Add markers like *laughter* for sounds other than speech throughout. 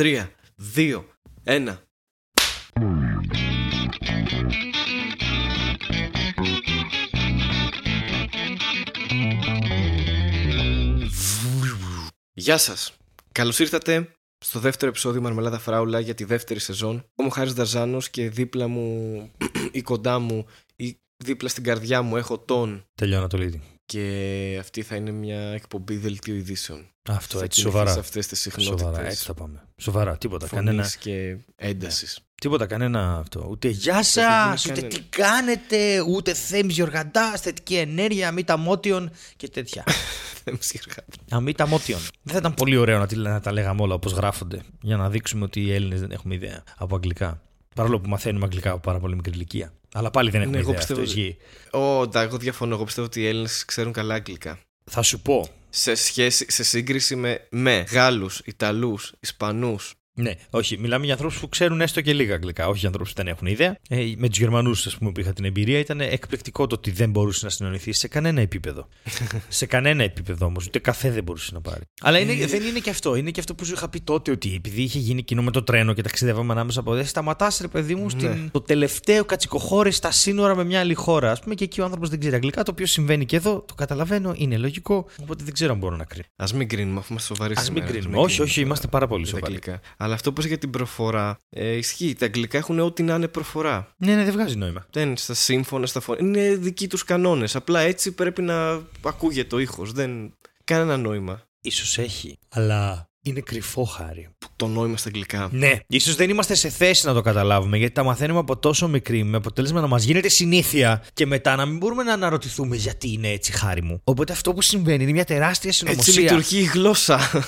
3, 2, 1. Γεια σας. Καλώς ήρθατε στο δεύτερο επεισόδιο Μαρμελάδα Φράουλα για τη δεύτερη σεζόν. Είμαι ο Χάρης Δαρζάνος και δίπλα μου *clears throat* ή κοντά μου ή δίπλα στην καρδιά μου έχω τον Τελειώνω το leading. Και αυτή θα είναι μια εκπομπή δελτίου ειδήσεων. Αυτό θα έτσι, κινηθεί σοβαρά. σε αυτές τις συχνότητες Σοβαρά, έτσι θα πάμε. Σοβαρά, τίποτα. φωνής Κανένα, και έντασης. τίποτα, κανένα αυτό. Ούτε γεια Δεν σας, γίνει ούτε κανένα. τι κάνετε, ούτε θέμης Γιοργαντά, θετική ενέργεια, αμύτα μότιον και τέτοια. Δεν με συγχωρείτε. αμύτα μότιον. Δεν θα ήταν πολύ ωραίο να, τη- να τα λέγαμε όλα όπως γράφονται, για να δείξουμε ότι οι Έλληνες δεν έχουμε ιδέα από αγγλικά. Παρόλο που μαθαίνουμε αγγλικά από πάρα πολύ μικρή ηλικία. Αλλά πάλι δεν έχουμε Ναι, εγώ ιδέα. πιστεύω Αυτό ότι- ισχύει. Ω, τα, εγώ διαφωνώ. Εγώ πιστεύω ότι οι Έλληνες ξέρουν καλά αγγλικά. Θα σου πω. Σε, σχέση, σε σύγκριση με, με Γάλλους, Ιταλούς, Ισπανούς. Ναι, όχι. Μιλάμε για ανθρώπους που ξέρουν έστω και λίγα αγγλικά, όχι για ανθρώπους που δεν έχουν ιδέα. Ε, με τους Γερμανούς, ας πούμε, που είχα την εμπειρία, ήταν εκπληκτικό το ότι δεν μπορούσε να συνονιθεί σε κανένα επίπεδο. *laughs* σε κανένα επίπεδο όμως, ούτε καφέ δεν μπορούσε να πάρει. Αλλά είναι, δεν είναι και αυτό. Είναι και αυτό που σου είχα πει τότε, ότι επειδή είχε γίνει κοινό με το τρένο και ταξιδεύαμε ανάμεσα από δεν σταματάς, ρε παιδί μου, στην, το τελευταίο κατσικοχώρη στα σύνορα με μια άλλη χώρα. Α πούμε, και εκεί ο άνθρωπος δεν ξέρει αγγλικά, το οποίο συμβαίνει και εδώ, το καταλαβαίνω, είναι λογικό. Οπότε δεν ξέρω αν μπορώ να κρίνω. Α μην κρίνουμε, αφού είμαστε σοβαροί Α μην σήμερα. κρίνουμε. Όχι, όχι, τώρα είμαστε πάρα πολύ για τα σοβαροί. Αγγλικά. Αλλά αυτό που είπες για την προφορά ε, ισχύει. Τα αγγλικά έχουν ό,τι να είναι προφορά. Ναι, ναι, δεν βγάζει νόημα. Δεν στα σύμφωνα, στα φωνή. Είναι δικοί τους κανόνες. Απλά έτσι πρέπει να ακούγεται ο ήχος. Δεν. Κανένα νόημα. Ίσως έχει, αλλά είναι κρυφό χάρη. Το νόημα στα αγγλικά. Ναι, ίσως δεν είμαστε σε θέση να το καταλάβουμε γιατί τα μαθαίνουμε από τόσο μικρή, με αποτέλεσμα να μας γίνεται συνήθεια και μετά να μην μπορούμε να αναρωτηθούμε γιατί είναι έτσι χάρη μου. Οπότε αυτό που συμβαίνει είναι μια τεράστια Έτσι συνωμοσία. λειτουργεί η γλώσσα.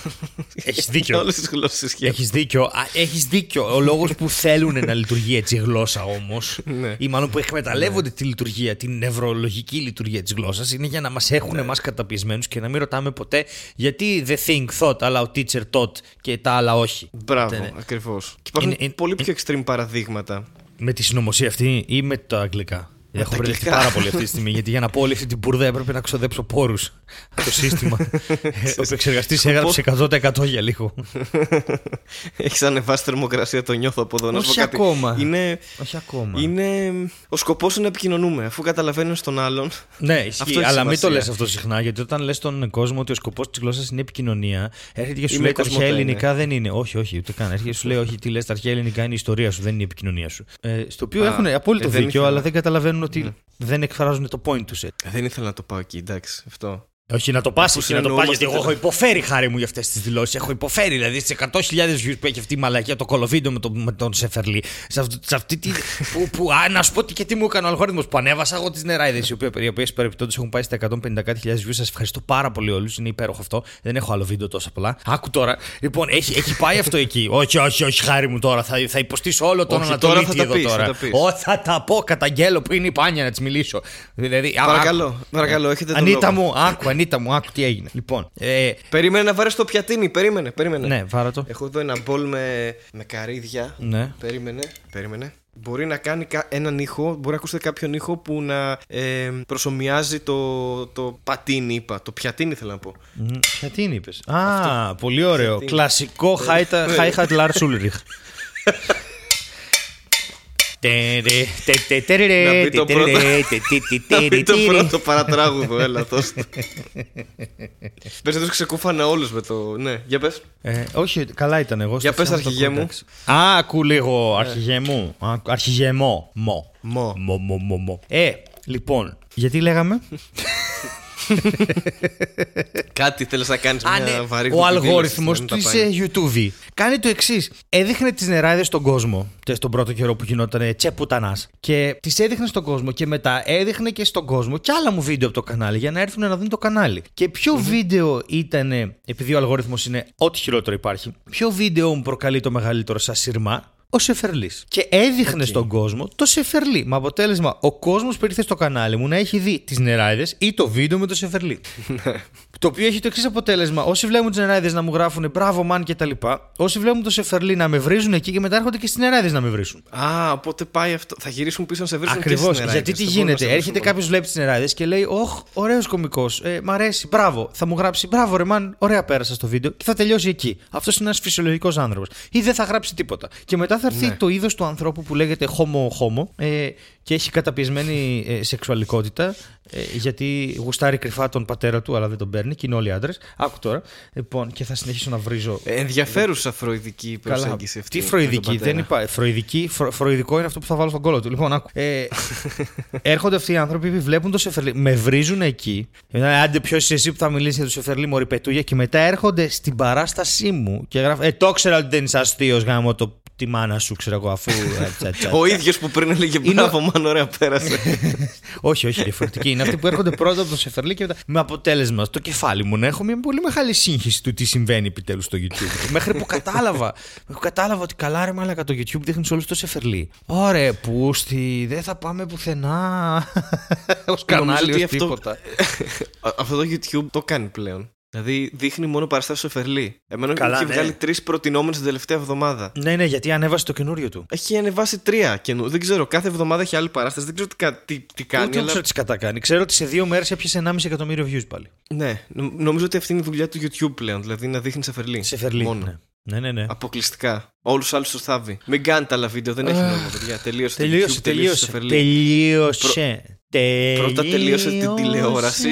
Έχεις δίκιο. Όλες τις γλώσσες ισχύει. Έχεις δίκιο. Έχεις δίκιο. Ο λόγος που θέλουν να λειτουργεί έτσι η γλώσσα όμως, Ναι. ή μάλλον που εκμεταλλεύονται τη λειτουργία, την νευρολογική λειτουργία της γλώσσας, είναι για να μας έχουν Ναι. εμά καταπιεσμένους και να μην ρωτάμε ποτέ γιατί the thing thought, αλλά ο teacher taught και τα άλλα όχι. Μπράβο, Ναι. ακριβώς. Και υπάρχουν Είναι- είναι- πολύ πιο extreme παραδείγματα. Με τη συνωμοσία αυτή ή με τα αγγλικά; Έχω τα μπερδευτεί αγγλικά. πάρα πολύ αυτή τη στιγμή. Γιατί για να πω όλη αυτή την μπουρδα έπρεπε να ξοδέψω πόρους από το σύστημα. *laughs* Ο επεξεργαστής έγραψε 100% για λίγο. Έχεις ανεβάσει θερμοκρασία, το νιώθω από εδώ. Να σου Όχι πω κάτι. ακόμα. Είναι, Όχι ακόμα. είναι... Ο σκοπός είναι να επικοινωνούμε. Αφού καταλαβαίνεις τον άλλον. Ναι, Αυτό ισχύει. έχει Αλλά μην το σημασία. λες αυτό συχνά. Γιατί όταν λες στον κόσμο ότι ο σκοπός της γλώσσας είναι επικοινωνία, έρχεται και σου Είμαι λέει τα αρχαία κοσμοτέ, ελληνικά δεν είναι. Όχι, όχι, ούτε καν. Έρχεται και σου λέει, Όχι, τι λες, τα αρχαία ελληνικά είναι η ιστορία σου, δεν είναι η επικοινωνία σου. Ε, στο οποίο Α, έχουν απόλυτο ε, δεν δίκιο, ήθελα. αλλά δεν καταλαβαίνουν ότι δεν εκφράζουν το point τους. Δεν ήθελα να το πάω εκεί, εντάξει. Αυτό. Όχι να το πας, Αφού όχι να το πας, συνεννοούμαστε γιατί εγώ έχω υποφέρει χάρη μου για αυτές τις δηλώσεις. Έχω υποφέρει, δηλαδή στι 100.000 views που έχει αυτή η μαλακία το κολοβίντεο με, το, με τον Σεφερλί. Σε, αυτό, σε αυτή τη. *laughs* που, που, α, να σου πω τι και τι μου έκανε ο αλγόριθμος που ανέβασα εγώ τις νεράιδες, οι οποίε παρεπιπτόντω έχουν πάει στα 150 κάτι χιλιάδες views. Σας ευχαριστώ πάρα πολύ όλους. Είναι υπέροχο αυτό. Δεν έχω άλλο βίντεο τόσα πολλά. Άκου τώρα. Λοιπόν, έχει, έχει πάει αυτό εκεί. όχι, όχι, όχι, χάρη μου τώρα. Θα, θα υποστήσω όλο τον Όχι, Ανατολίτη τώρα θα τα εδώ πεις, τώρα. θα τα πεις. Ω, θα τα πω, καταγγέλω που είναι η πάνια να της μιλήσω. Δηλαδή, α, Παρακαλώ, παρακαλώ, έχετε τον Ανίτα λόγο. μου, άκου, Ανίτα μου, άκου τι έγινε. Λοιπόν, ε, Περίμενε να βάρε το πιατίνι, περίμενε, περίμενε. ναι, βάρα το. Έχω εδώ ένα μπολ με, με καρύδια. Ναι. Περίμενε, περίμενε. Μπορεί να κάνει κα- έναν ήχο, μπορεί να ακούσετε κάποιον ήχο που να ε, προσωμιάζει το, το πατίνι, είπα. Το πιατίνι θέλω να πω. Μ, Ποια τι είπε. Α, πολύ ωραίο. Ποια τι είναι. Κλασικό hi-hat Lars Ulrich. *laughs* Να πει το πρώτο. *laughs* Να πει το πρώτο παρατράγουδο, έλα, δώσ' το. Πες να τους ξεκούφανε όλους με το... Ναι, για πες. Ε, όχι, καλά ήταν εγώ. Για στο πες, θέμα το αρχηγέ μου. κόνταξ. Α, ακού λίγο. Αρχηγέ μου. Α, Αρχηγέ μου. Μο. Μο. Μο, μο, μο, μο. Ε, λοιπόν, γιατί λέγαμε; *laughs* Κάτι θέλεις να κάνεις Α, μια ναι. βαρύ Ο αλγόριθμος να μην τα της πάει. YouTube κάνει το εξής. Έδειχνε τις νεράιδες στον κόσμο τε στον πρώτο καιρό που γινόταν τσεπουτανά. Και τις έδειχνε στον κόσμο και μετά έδειχνε και στον κόσμο και άλλα μου βίντεο από το κανάλι για να έρθουν να δουν το κανάλι. Και ποιο βίντεο ήταν, επειδή ο αλγόριθμος είναι ό,τι χειρότερο υπάρχει, ποιο βίντεο μου προκαλεί το μεγαλύτερο σασιρμά; Ο Σεφερλής. Και έδειχνε Οκ. στον κόσμο το Σεφερλί. Με αποτέλεσμα ο κόσμος που ήρθε στο κανάλι μου να έχει δει τις νεράιδες ή το βίντεο με το Σεφερλί. το οποίο έχει το εξής αποτέλεσμα. Όσοι βλέπουν τις νεράιδες να μου γράφουν μπράβο, man και τα λοιπά. Όσοι βλέπουν το Σεφερλί να με βρίζουν εκεί και μετά έρχονται και στις νεράιδες να με βρίσουν. Α, οπότε πάει αυτό. Θα γυρίσουν πίσω να σε βρίσουν Ακριβώς. και στις Γιατί νεράιδες. τι Δεν μπορούν να γίνεται, σε έρχεται βρίσουν κάποιος βλέπει τις νεράιδες και λέει: Ωχ, ωραίος κωμικός. Ε, μ' αρέσει, μπράβο. Θα μου γράψει: Μπράβο, ρε man, ωραία πέρασα στο βίντεο και θα τελειώσει εκεί. Αυτός είναι ένας φυσιολογικός άνθρωπος. Ή δεν θα γράψει τίποτα. Και μετά θα έρθει Ναι. το είδος του ανθρώπου που λέγεται homo homo ε, και έχει καταπιεσμένη ε, σεξουαλικότητα ε, γιατί γουστάρει κρυφά τον πατέρα του, αλλά δεν τον παίρνει και είναι όλοι άντρες. Άκου τώρα. Λοιπόν, και θα συνεχίσω να βρίζω. Ε, Ενδιαφέρουσα φροηδική Καλά. προσέγγιση αυτή. Τι με τον φροηδική, πατέρα. δεν υπάρχει. Φροηδική, φρο, φροηδικό είναι αυτό που θα βάλω στον κόλλο του. Λοιπόν, άκου. Ε, *laughs* έρχονται αυτοί οι άνθρωποι που βλέπουν το Σεφερλί, με βρίζουν εκεί. Και μετά, Άντε, ποιος είσαι εσύ που θα μιλήσεις για το Σεφερλί, Μωρή Πετούγια. Και μετά έρχονται στην παράστασή μου και γράφουν Ε, το ήξερα ότι δεν είσαι αστείος γάμο το τη μάνα σου, ξέρω εγώ, αφού. ε, τσα, τσα, Ο ίδιος που πριν έλεγε Είναι- μπράβο, μαν, ωραία, πέρασε. *laughs* όχι, όχι, διαφορετική. Είναι αυτοί που έρχονται πρώτα από το Σεφερλί και μετά. Με αποτέλεσμα στο κεφάλι μου να έχω μια πολύ μεγάλη σύγχυση του τι συμβαίνει επιτέλους στο YouTube. Μέχρι που κατάλαβα. Μέχρι που κατάλαβα ότι καλά ρε μάλακα το YouTube δείχνει όλους το Σεφερλί. Ωραία, πούστη, δεν θα πάμε πουθενά. Ω κανάλι, ότι ω αυτό- τίποτα. *laughs* Α- Αυτό το YouTube το κάνει πλέον. Δηλαδή δείχνει μόνο παραστάσεις στο Φερλί. Εμένα Καλά, έχει ναι. βγάλει τρεις προτινόμενες την τελευταία εβδομάδα. ναι, ναι, γιατί ανέβασε το καινούριο του. Έχει ανεβάσει τρία καινού. Δεν ξέρω, κάθε εβδομάδα έχει άλλη παράσταση. Δεν ξέρω τι, κα- τι, τι κάνει. Ούτε αλλά... ξέρω τι κατά κάνει. Ξέρω ότι σε δύο μέρες έπιασε 1,5 εκατομμύριο views πάλι. Ναι, νο- νομίζω ότι αυτή είναι η δουλειά του YouTube πλέον. Δηλαδή να δείχνει σε Φερλί. Σεφερλί. Μόνο. Ναι. Ναι, ναι, ναι. Αποκλειστικά. Όλους του άλλους του θάβει. Μην κάνετε άλλα βίντεο, δεν έχει νόημα, παιδιά. Τελείωσε. το Τελείωσε, YouTube, τελείωσε. σε Φερλί. Τελείωσε. Πρώτα τελείωσε την Τελείωσε. τηλεόραση.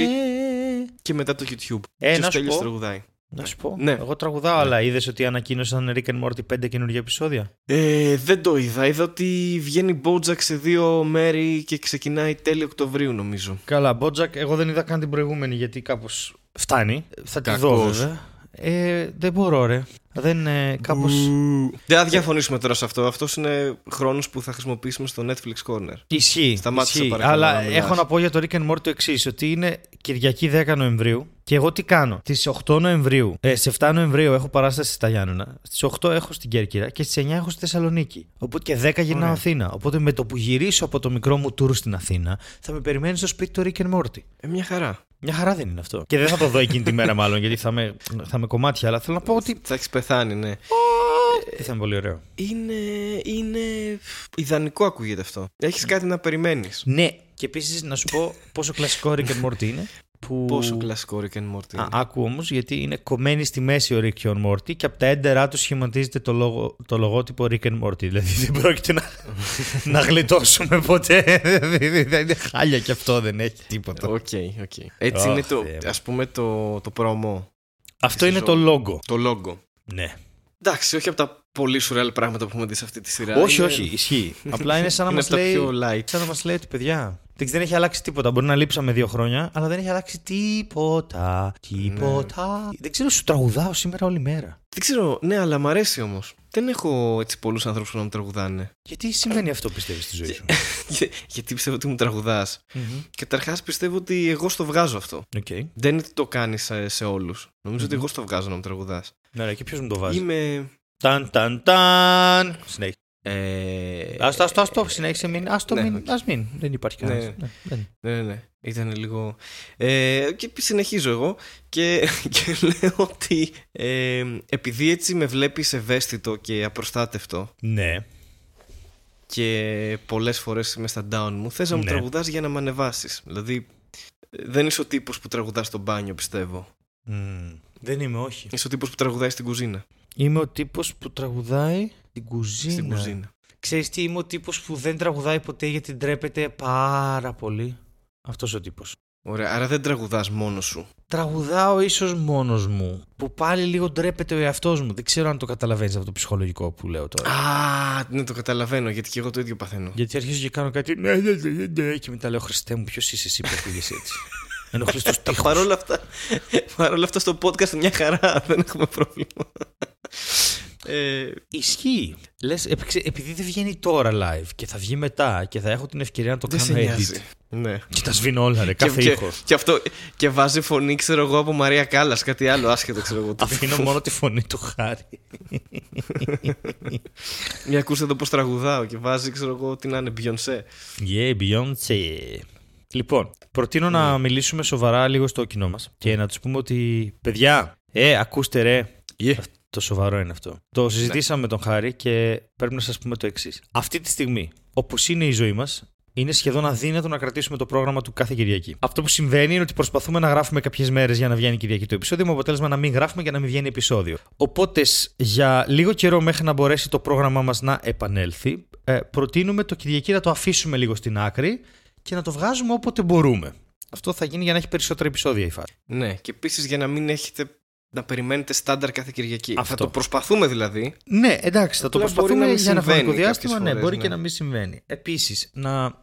Και μετά το YouTube. Ε, Και να ο σου Στέλιος πω. τραγουδάει; Να σου πω. Ναι. Εγώ τραγουδάω, αλλά είδες ότι ανακοίνωσαν Rick and Morty 5 καινούργια επεισόδια; Ε, δεν το είδα. Είδα ότι βγαίνει Bojack σε δύο μέρη και ξεκινάει τέλη Οκτωβρίου, νομίζω. Καλά, Bojack, εγώ δεν είδα καν την προηγούμενη γιατί κάπως φτάνει. Θα τη δω Κακός. βέβαια. Ε, δεν μπορώ, ρε. Δεν ε, κάπω. Δεν θα διαφωνήσουμε τώρα σε αυτό. Αυτός είναι χρόνος που θα χρησιμοποιήσουμε στο Netflix Corner. Ισχύει. Σταμάτησε, ισχύει. παρακαλώ, Αλλά να μιλάς. έχω να πω για το Rick and Morty το εξής: Ότι είναι Κυριακή 10 Νοεμβρίου και εγώ τι κάνω. Στι 8 Νοεμβρίου, ε, σε 7 Νοεμβρίου έχω παράσταση στα Γιάννενα. Στις 8 έχω στην Κέρκυρα και στις 9 έχω στη Θεσσαλονίκη. Οπότε και 10 γυρνάω Ωραία. Αθήνα. Οπότε με το που γυρίσω από το μικρό μου tour στην Αθήνα θα με περιμένεις στο σπίτι το Rick and Morty. Ε, μια χαρά. Μια χαρά δεν είναι αυτό. Και δεν θα το δω εκείνη τη μέρα, *laughs* μάλλον, γιατί θα με, θα με κομμάτια. Αλλά θέλω να πω ότι. Θα έχεις πεθάνει, ναι. θα είναι πολύ ωραίο. Είναι. είναι... Ιδανικό ακούγεται αυτό. Έχεις κάτι να περιμένεις. Ναι, και επίσης να σου πω πόσο κλασικό Rick and Morty είναι. Που... Πόσο κλασικό Rick and Morty. Α, είναι. άκου όμως, γιατί είναι κομμένη στη μέση ο Rick και ο Morty και από τα έντερά του σχηματίζεται το, λογο, το λογότυπο Rick and Morty. Δηλαδή δεν πρόκειται να, *laughs* να γλιτώσουμε ποτέ. Δηλαδή *laughs* είναι χάλια και αυτό, δεν έχει τίποτα. OK, OK. Έτσι Αχ, είναι το, Θεέ μου. ας πούμε το, το promo, Αυτό είναι το σεζόν. logo. το logo. Ναι. Εντάξει, όχι από τα πολύ σουρεάλ πράγματα που έχουμε δει σε αυτή τη σειρά. όχι, Είναι- όχι, ισχύει. *laughs* Απλά είναι σαν να είναι μας από τα λέει. πιο light. Σαν να μας λέει ότι παιδιά. Δεν, δεν έχει αλλάξει τίποτα. Μπορεί να λείψαμε δύο χρόνια, αλλά δεν έχει αλλάξει τίποτα. Τίποτα. Δεν ξέρω, σου τραγουδάω σήμερα όλη μέρα. Δεν ξέρω, ναι, αλλά μ' αρέσει όμως. Δεν έχω έτσι πολλούς ανθρώπους που να μου τραγουδάνε. Γιατί συμβαίνει αυτό, πιστεύεις, στη ζωή σου; *laughs* Για- Γιατί πιστεύω ότι μου τραγουδάς. Μμμ. Καταρχάς πιστεύω ότι εγώ στο βγάζω αυτό. Οκ. Δεν είναι ότι το κάνεις σε, σε όλους. Νομίζω ότι εγώ στο βγάζω να μου τραγουδάς. Ναι, ρε, και ποιος μου το βάζει; Είμαι. Ταν, ταν, ταν. Συνέχισε. Ε... Ας το, ας το, ας το, συνέχισε, μην, ας το, ναι, μην, οκ. ας μην. Δεν υπάρχει Ναι. κανένας. Ναι, δεν. Ναι, ναι, ναι. Ήταν λίγο. Ε, και συνεχίζω εγώ και, *laughs* και λέω ότι ε, επειδή έτσι με βλέπεις ευαίσθητο και απροστάτευτο Ναι. και πολλές φορές είμαι στα down μου, θες να μου Ναι. τραγουδάς για να με ανεβάσεις. Δηλαδή ε, δεν είσαι ο τύπος που τραγουδάς στο μπάνιο πιστεύω. Μμ. Δεν είμαι, όχι. Είσαι ο τύπος που τραγουδάει στην κουζίνα. Είμαι ο τύπος που τραγουδάει στην κουζίνα. Στην κουζίνα. Ξέρεις τι, είμαι ο τύπος που δεν τραγουδάει ποτέ γιατί ντρέπεται πάρα πολύ. Αυτός ο τύπος. Ωραία, άρα δεν τραγουδάς μόνος σου. Τραγουδάω ίσως μόνος μου. Που πάλι λίγο ντρέπεται ο εαυτός μου. Δεν ξέρω αν το καταλαβαίνεις αυτό το ψυχολογικό που λέω τώρα. Α, ναι, το καταλαβαίνω γιατί και εγώ το ίδιο παθαίνω. Γιατί αρχίζω και κάνω κάτι. Ναι, ναι, ναι, ναι, ναι, και μετά λέω Χριστέ μου, ποιος είσαι εσύ που πήγες έτσι. *laughs* Ενοχλείς τους τείχους. Παρ' όλα αυτά, παρόλα αυτά στο podcast μια χαρά, δεν έχουμε πρόβλημα. Ε, Ισχύει. Λες, επειδή δεν βγαίνει τώρα live και θα βγει μετά και θα έχω την ευκαιρία να το δεν σε κάνω νοιάζει. edit. Ναι. Και τα σβήνω όλα, ρε, κάθε και, ήχος. Και, και, αυτό, και βάζει φωνή, ξέρω εγώ, από Μαρία Κάλλας, κάτι άλλο άσχετο, ξέρω εγώ. Αφήνω μόνο τη φωνή του χάρη. Μια ακούστε εδώ πώς τραγουδάω και βάζει, ξέρω εγώ, τι να είναι, Beyoncé. Yeah, Beyoncé. Λοιπόν, προτείνω να Ναι. μιλήσουμε σοβαρά λίγο στο κοινό μας και να τους πούμε ότι. Παιδιά, ε, ακούστε ρε. Yeah. Το σοβαρό είναι αυτό. Το συζητήσαμε με τον Χάρη και πρέπει να σας πούμε το εξής. Αυτή τη στιγμή, όπως είναι η ζωή μας, είναι σχεδόν αδύνατο να κρατήσουμε το πρόγραμμα του κάθε Κυριακή. Αυτό που συμβαίνει είναι ότι προσπαθούμε να γράφουμε κάποιες μέρες για να βγαίνει Κυριακή το επεισόδιο, με αποτέλεσμα να μην γράφουμε και να μην βγαίνει επεισόδιο. Οπότε, σ- για λίγο καιρό μέχρι να μπορέσει το πρόγραμμά μας να επανέλθει, ε, προτείνουμε το Κυριακή να το αφήσουμε λίγο στην άκρη και να το βγάζουμε όποτε μπορούμε. Αυτό θα γίνει για να έχει περισσότερα επεισόδια η φάση. Ναι, και επίσης για να μην έχετε να περιμένετε στάνταρ κάθε Κυριακή. Αυτό. Θα το προσπαθούμε δηλαδή. Ναι, εντάξει, θα το Απλά μπορεί προσπαθούμε να μην για ένα συμβαίνει χρονικό διάστημα. κάποιες Ναι, φορές, μπορεί ναι. και να μην συμβαίνει. Επίσης, να,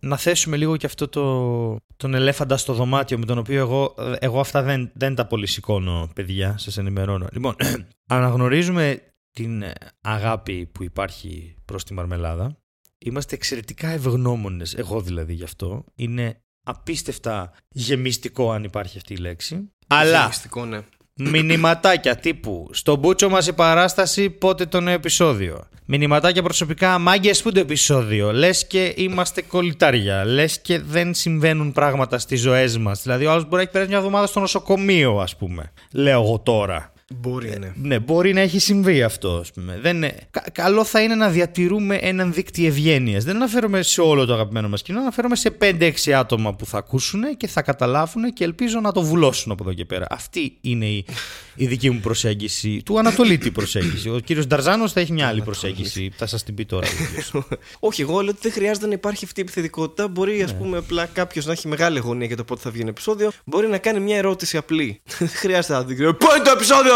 να θέσουμε λίγο και αυτό το, τον ελέφαντα στο δωμάτιο με τον οποίο εγώ, εγώ αυτά δεν, δεν τα πολύ σηκώνω, παιδιά, σας ενημερώνω. Λοιπόν, *clears throat* αναγνωρίζουμε την ε, αγάπη που υπάρχει προς τη μαρμελάδα. Είμαστε εξαιρετικά ευγνώμονες, εγώ δηλαδή γι' αυτό. Είναι απίστευτα γεμιστικό αν υπάρχει αυτή η λέξη. Αλλά Μυστικό, ναι. Μηνυματάκια τύπου. Στο μπούτσο μας η παράσταση πότε το νέο επεισόδιο; Μηνυματάκια προσωπικά Μάγκες που το επεισόδιο; Λες και είμαστε κολλητάρια. Λες και δεν συμβαίνουν πράγματα στις ζωές μας. Δηλαδή ο άλλος μπορεί να έχει περάσει μια εβδομάδα στο νοσοκομείο ας πούμε. Λέω εγώ τώρα Μπορεί, ναι. ναι, μπορεί να έχει συμβεί αυτό. Ας πούμε. Δεν είναι... Κα- καλό θα είναι να διατηρούμε έναν δίκτυο ευγένειας. Δεν αναφέρομαι σε όλο το αγαπημένο μας κοινό, αναφέρομαι σε 5-6 άτομα που θα ακούσουν και θα καταλάβουν και ελπίζω να το βουλώσουν από εδώ και πέρα. Αυτή είναι η, η δική μου προσέγγιση. Του Ανατολίτη προσέγγιση. Ο κύριος Νταρζάνος θα έχει μια άλλη προσέγγιση. Θα σας την πει τώρα. ο ίδιος. *laughs* Όχι, εγώ λέω ότι δεν χρειάζεται να υπάρχει αυτή η επιθετικότητα. Μπορεί, Ναι. α πούμε, απλά κάποιος να έχει μεγάλη αγωνία για το πότε θα βγει ένα επεισόδιο. Μπορεί να κάνει μια ερώτηση απλή. *laughs* δεν χρειάζεται να την Πού είναι το επεισόδιο, ε,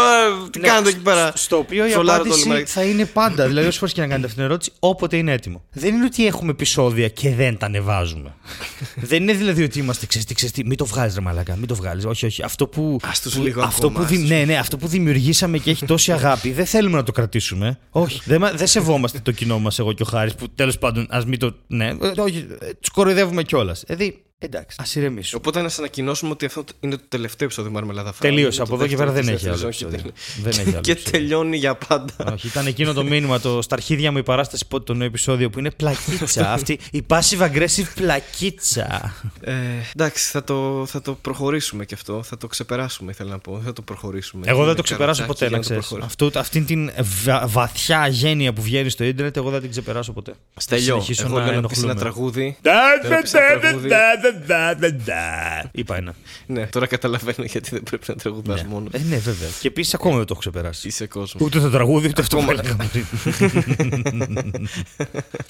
τι Ναι, κάνετε εκεί πέρα; Στο οποίο η Σολάρω το απάντηση λιμάνι. θα είναι πάντα. Δηλαδή, όσες φορές και να κάνετε αυτή την ερώτηση, όποτε είναι έτοιμο. Δεν είναι ότι έχουμε επεισόδια και δεν τα ανεβάζουμε. *laughs* δεν είναι δηλαδή ότι είμαστε ξέρεις τι, ξέρεις τι, μην το βγάλεις ρε μαλακά, μην το βγάλεις. Όχι, όχι. Αυτό που, Ας τους που- λίγο αυτό, ακόμα, που δη- ας τους. ναι, ναι, αυτό που δημιουργήσαμε και έχει τόση αγάπη, δεν θέλουμε να το κρατήσουμε. όχι. Δεν, μα- δεν σεβόμαστε το κοινό μας, εγώ και ο Χάρης, που τέλος πάντων ας μην το. Ναι, ε, όχι, τους κοροϊδεύουμε κιόλας. Δηλαδή, εντάξει, ας ηρεμήσουμε. Οπότε να σας ανακοινώσουμε ότι αυτό είναι το τελευταίο επεισόδιο Μαρμελάδα Φράουλα. Τελείωσε. Είναι το Από εδώ και πέρα δεν δεύτερο έχει της άλλο δεύτερης, επεισόδιο. όχι, Δεν έχει άλλο Και επεισόδιο. τελειώνει για πάντα. Όχι, ήταν εκείνο το μήνυμα το, στα αρχίδια μου η παράσταση πότε το νέο επεισόδιο που είναι πλακίτσα. *laughs* αυτή η passive aggressive πλακίτσα. Ε, εντάξει, θα το, θα το προχωρήσουμε και αυτό. Θα το ξεπεράσουμε, ήθελα να πω. Δεν θα το προχωρήσουμε. Εγώ δεν Είναι το ξεπεράσω καρατσάκι ποτέ, να για το ξέρεις. προχωρήσουμε. Αυτήν την βα- βαθιά γένεια που βγαίνει στο ίντερνετ, εγώ δεν την ξεπεράσω ποτέ. Στέλιο, συνεχίσω εγώ να λέω να πεις ένα ενοχλούμε. τραγούδι. Ντα, Θέλω να πεις ένα τραγούδι. Είπα ένα. Ναι, τώρα καταλαβαίνω γιατί δεν πρέπει να τραγουδάς μόνο. Ε, ναι, βέβαια. Και επίσης ακόμα δεν το έχω ξεπεράσει. Είσαι κόσμος. Ούτε το τραγούδι, ούτε αυτό που Ακόμα. έλεγα πριν.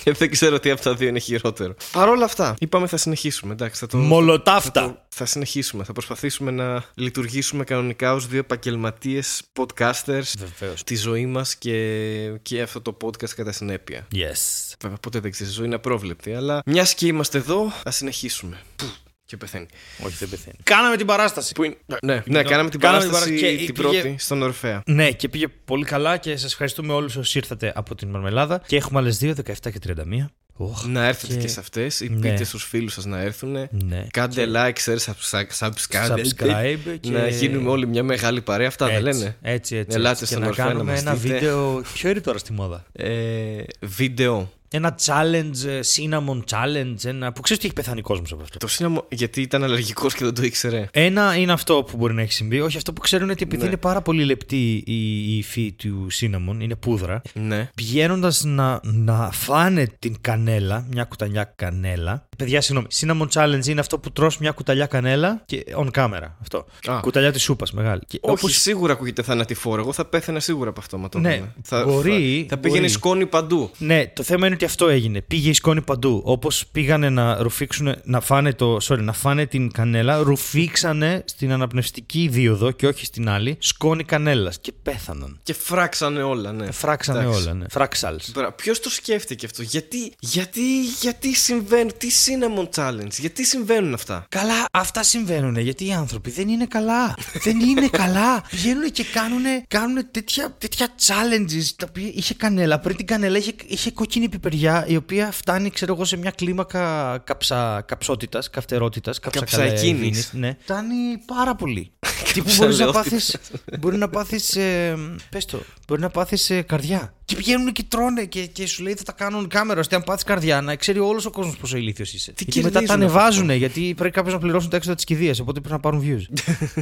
Και δεν ξέρω τι από τα δύο είναι χειρότερο. Παρ' όλα αυτά, είπαμε θα συνεχίσουμε. Εντάξει, θα το, θα, Μολοτάφτα. Το- θα συνεχίσουμε. Θα προσπαθήσουμε να λειτουργήσουμε κανονικά ως δύο επαγγελματίες podcasters Βεβαίως. τη ζωή μας και, και αυτό το podcast κατά συνέπεια. Yes. Βέβαια, ποτέ δεν ξέρεις, η ζωή είναι απρόβλεπτη. Αλλά μιας και είμαστε εδώ, θα συνεχίσουμε. Που, Και πεθαίνει. Όχι, δεν πεθαίνει. Κάναμε την παράσταση. Που είναι... Ναι, ναι, κάναμε την Κάναμε την παράσταση παρά- και την πήγε- πρώτη στον Ορφέα. Ναι, και πήγε πολύ καλά και σας ευχαριστούμε όλους όσοι ήρθατε από την Μαρμελάδα. Και έχουμε άλλες δύο, 17 και 31. Οχ, Να έρθετε και, και- σε αυτές ή Ναι. πείτε στους φίλους σας να έρθουν. ναι. Κάντε like, share, subscribe, subscribe, Subscribe *laughs* και... Να γίνουμε όλοι μια μεγάλη παρέα. Αυτά δεν έτσι, λένε. Έτσι, έτσι. Ελάτε έτσι. Και στον να Ορφέα να κάνουμε μας ένα δείτε. βίντεο. Ποιο είναι τώρα στη μόδα; Ε, βίντεο. Ένα challenge, ε, cinnamon challenge. Ένα... Που ξέρεις ότι έχει πεθάνει κόσμος από αυτό. Το σύναμο γιατί ήταν αλλεργικός και δεν το ήξερε. Ένα είναι αυτό που μπορεί να έχει συμβεί. Όχι, αυτό που ξέρουν είναι ότι επειδή Ναι. είναι πάρα πολύ λεπτή η, η υφή του cinnamon, είναι πούδρα. Ναι. Πηγαίνοντας να, να φάνε την κανέλα, μια κουταλιά κανέλα. Παιδιά, συγγνώμη. Cinnamon challenge είναι αυτό που τρως μια κουταλιά κανέλα και on camera. Αυτό. Α. Κουταλιά της σούπας μεγάλη. Και Όχι, όπως- σίγουρα ακούγεται θανατηφόρο. Εγώ θα πέθαινα σίγουρα από αυτό. Μα το Ναι, δούμε. θα, μπορεί, Θα, θα πήγαινε μπορεί. σκόνη παντού. Ναι, το θέμα είναι ότι αυτό έγινε. Πήγε η σκόνη παντού. Όπως πήγανε να ρουφήξουν, να φάνε, το, sorry, να φάνε την κανέλα, ρουφήξανε στην αναπνευστική δίωδο και όχι στην άλλη σκόνη κανέλας και πέθαναν. Και φράξανε όλα, ναι. Φράξανε Εντάξει. όλα, ναι. Φράξαλς. Ποιος το σκέφτηκε αυτό, γιατί, γιατί, γιατί συμβαίνουν, τι cinnamon challenge, γιατί συμβαίνουν αυτά; Καλά, αυτά συμβαίνουν γιατί οι άνθρωποι δεν είναι καλά. δεν είναι καλά. Πηγαίνουν και κάνουν, κάνουν τέτοια, τέτοια challenges τα οποία είχε κανέλα. Πριν την κανέλα είχε, είχε κόκκινη πιπεριά η οποία φτάνει, ξέρω εγώ, σε μια κλίμακα καψα, καψότητας, καυτερότητας, Καψαϊκίνης. Ναι, φτάνει πάρα πολύ. *laughs* Τι που μπορείς να πάθεις. Μπορεί να πάθεις. Ε, Πες το. Μπορεί να πάθεις ε, καρδιά. Και πηγαίνουν και τρώνε και, και σου λέει θα τα κάνουν κάμερα. ώστε αν πάθεις καρδιά να ξέρει όλος ο κόσμος πόσο ηλίθιος είσαι. Τι γιατί μετά τα κερδίζουν ανεβάζουν γιατί πρέπει κάποιος να πληρώσουν τα έξοδα της κηδείας. Οπότε πρέπει να πάρουν views.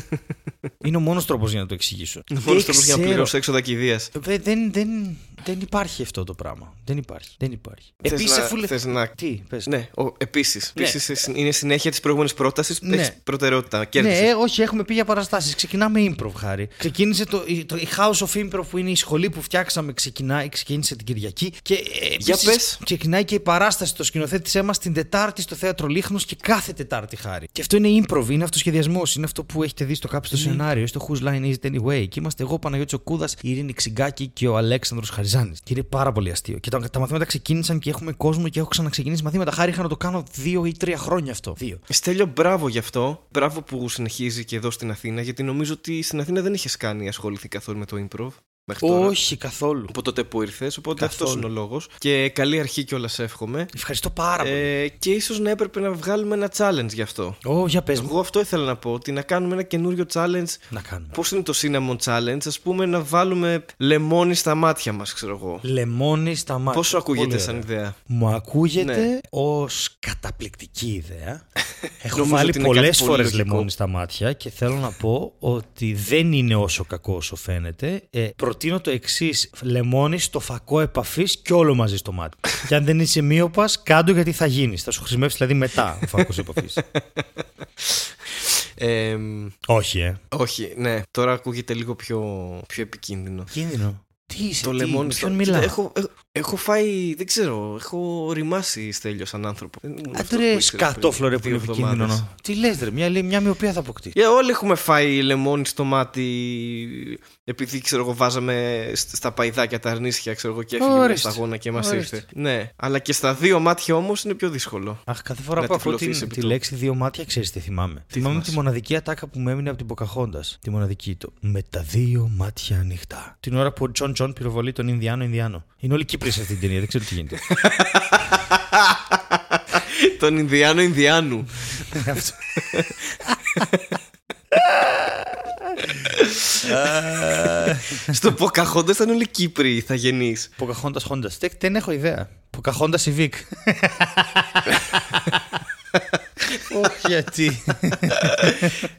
*laughs* Είναι ο μόνος τρόπος για να το εξηγήσω. Μόνος Δεν τρόπος για να ξέρω. πληρώσει έξοδα κηδείας. Ε, Δεν, δεν, δεν υπάρχει αυτό το πράγμα. Δεν υπάρχει. Δεν υπάρχει. Θες Επίσης, να- αφού λε- θες να- Τι, πες. Ναι, επίσης. Ναι. Επίσης, είναι συνέχεια της προηγούμενης πρότασης. Ναι. Έχεις προτεραιότητα. Ναι, Κέρδισε. ε, όχι, έχουμε πει για παραστάσεις. Ξεκινάμε improv, χάρη. Ξεκίνησε το, η- το, η House of Improv που είναι η σχολή που φτιάξαμε, ξεκινάει, ξεκίνησε την Κυριακή. Και ε, Για επίσης πες. ξεκινάει και η παράσταση. Το σκηνοθέτησέ μας την Τετάρτη στο θέατρο Λίχνος και κάθε Τετάρτη, χάρη. Και αυτό είναι improv, είναι αυτοσχεδιασμός. Είναι αυτό που έχετε δει στο κάποιο στο σενάριο, στο Whose Line Is It Anyway. Και είμαστε εγώ, Παναγιώτης Οκούδας, η Ειρήνη Ξυγκάκη και ο Αλέξανδρος Χαριζάνη. Και είναι πάρα πολύ αστείο. Και τα, τα μαθήματα ξεκίνησαν και έχουμε κόσμο και έχω ξαναξεκινήσει μαθήματα. Χάρη είχα να το κάνω δύο ή τρία χρόνια αυτό. Δύο. Στέλιο, μπράβο γι' αυτό. Μπράβο που συνεχίζει και εδώ στην Αθήνα, γιατί νομίζω ότι στην Αθήνα δεν είχες κάνει ασχοληθεί καθόλου με το improv μέχρι τώρα. Όχι, καθόλου. Από τότε που ήρθες, οπότε Καθόλου. αυτό είναι ο λόγος. Και καλή αρχή κιόλας εύχομαι. Ευχαριστώ πάρα πολύ. Ε, και ίσως να έπρεπε να βγάλουμε ένα challenge γι' αυτό. Ω, για πες μου. Εγώ αυτό ήθελα να πω, ότι να κάνουμε ένα καινούριο challenge. Να κάνουμε. Πώς είναι το cinnamon challenge, ας πούμε, να βάλουμε λεμόνι στα μάτια μας, ξέρω εγώ. Λεμόνι στα μάτια. Πώ σου ακούγεται Πολύ σαν ωραία. ιδέα; Μου ακούγεται Ναι. ως καταπληκτική ιδέα. *laughs* Έχω Νομίζω βάλει ότι είναι πολλές κάτι πολύ φορές λογικό. λεμόνι στα μάτια και θέλω να πω ότι δεν είναι όσο κακό όσο φαίνεται. Ε, προτείνω το εξής: λεμόνι στο φακό επαφής και όλο μαζί στο μάτι. *laughs* και αν δεν είσαι μείωπας, κάντο γιατί θα γίνεις. Θα σου χρησιμεύσεις δηλαδή μετά ο φακός επαφής. *laughs* Ε, Όχι, ε. όχι, ναι, τώρα ακούγεται λίγο πιο, πιο επικίνδυνο. Κίνδυνο. Τι είσαι, Το τι, λεμόνι με στο. ποιον Κοίτα, μιλάς. Έχω, έχω, έχω φάει, δεν ξέρω, έχω ρημάσει στέλιο σαν άνθρωπο. Δεν ήμουν αυτός που Αντρέ, ήξερες σκατόφλο ρε πριν που είναι δύο επικίνδυνο. εβδομάδες. Τι λες ρε, μια, μια μοιοπία θα αποκτήσει. Ε, όλοι έχουμε φάει λεμόνι στο μάτι επειδή ξέρω εγώ βάζαμε σ- στα παϊδάκια τα αρνίσια ξέρω εγώ και έφυγε μια Ορίστε. σταγόνα και μας Ορίστε. ήρθε. Ναι, αλλά και στα δύο μάτια όμως είναι πιο δύσκολο. Αχ, κάθε φορά Να που ακούω τυφλωθείς την, επί τη τόπου. λέξη δύο μάτια, ξέρεις τι θυμάμαι. θυμάμαι θυμάσαι; τη μοναδική ατάκα που μου έμεινε από την Ποκαχόντα. Τη μοναδική το. Με τα δύο μάτια ανοιχτά. Την ώρα που ο Τζον Τζον πυροβολεί τον Ινδιάνο Ινδιάνο. Είναι όλοι Κύπροι σε αυτή την ταινία, δεν ξέρω τι γίνεται. *laughs* Τον Ινδιάνο Ινδιάνου. Αυτό. Στο Ποκαχόντα ήταν όλοι Κύπροι θα γεννείς. Ποκαχόντα Χόντα. Δεν έχω ιδέα. Ποκαχόντα Civic. *laughs* Όχι, γιατί.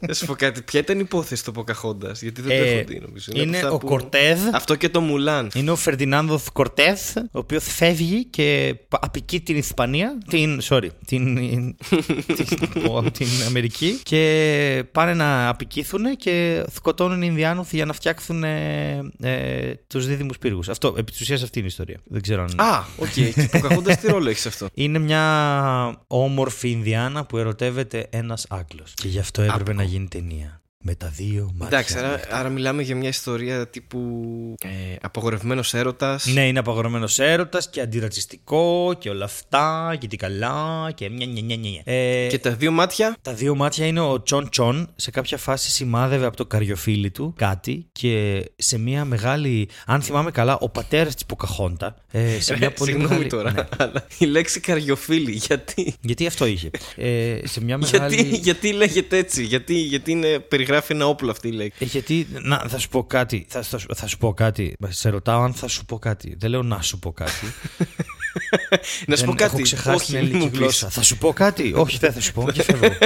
Να σου πω κάτι, ποια ήταν η υπόθεση του Ποκαχόντα, γιατί δεν το Ε, έχω δει νομίζω. είναι από αυτά ο που- Κορτέδ. Αυτό και το Μουλάν. Είναι ο Φερντινάνδο Κορτέθ, ο οποίος φεύγει και πα- αποικεί την Ισπανία, την, sorry, την, την, πω, την Αμερική και πάνε να αποικήσουν και σκοτώνουν Ινδιάνους για να φτιάξουν ε, ε, τους δίδυμους πύργους. Αυτό, επί της ουσίας αυτή είναι η ιστορία. Δεν ξέρω αν... Α, οκ. Και η Ποκαχόντα τι ρόλο έχει σε αυτό; Είναι μια όμορφη Ινδιάνα που ερωτεύεται ένας Άγγλος και γι' αυτό έπρεπε Άπικο. να γίνει ταινία. Με τα δύο μάτια. Εντάξει, άρα, άρα μιλάμε για μια ιστορία τύπου ε, απογορευμένο έρωτας. Ναι, είναι απαγορευμένος έρωτας και αντιρατσιστικό και όλα αυτά και τι καλά και μια νια νια νια. Ε, Και τα δύο μάτια; Τα δύο μάτια είναι ο Τσον Τσον. Σε κάποια φάση σημάδευε από το καριοφίλι του κάτι και σε μια μεγάλη. Αν θυμάμαι καλά, ο πατέρας της Ποκαχόντα. Ε, σε μια Ε, πολύ Συγγνώμη μεγάλη. τώρα, Ναι. αλλά η λέξη καριοφίλη, γιατί; Γιατί αυτό είχε; Ε, σε μια μεγάλη. Γιατί, γιατί λέγεται έτσι, γιατί, γιατί είναι, περιγράφει ένα όπλο αυτή η λέξη. Ε, γιατί, να, θα σου πω κάτι. Θα, θα, σου- θα σου πω κάτι. Σε ρωτάω αν θα σου πω κάτι. Δεν λέω να σου πω κάτι. *laughs* Να σου Δεν πω Έχω κάτι. ξεχάσει Όχι, την μην ελληνική μου πεις. γλώσσα. Θα σου πω κάτι. Όχι, δεν θα σου πω. Και φεύγω. *laughs*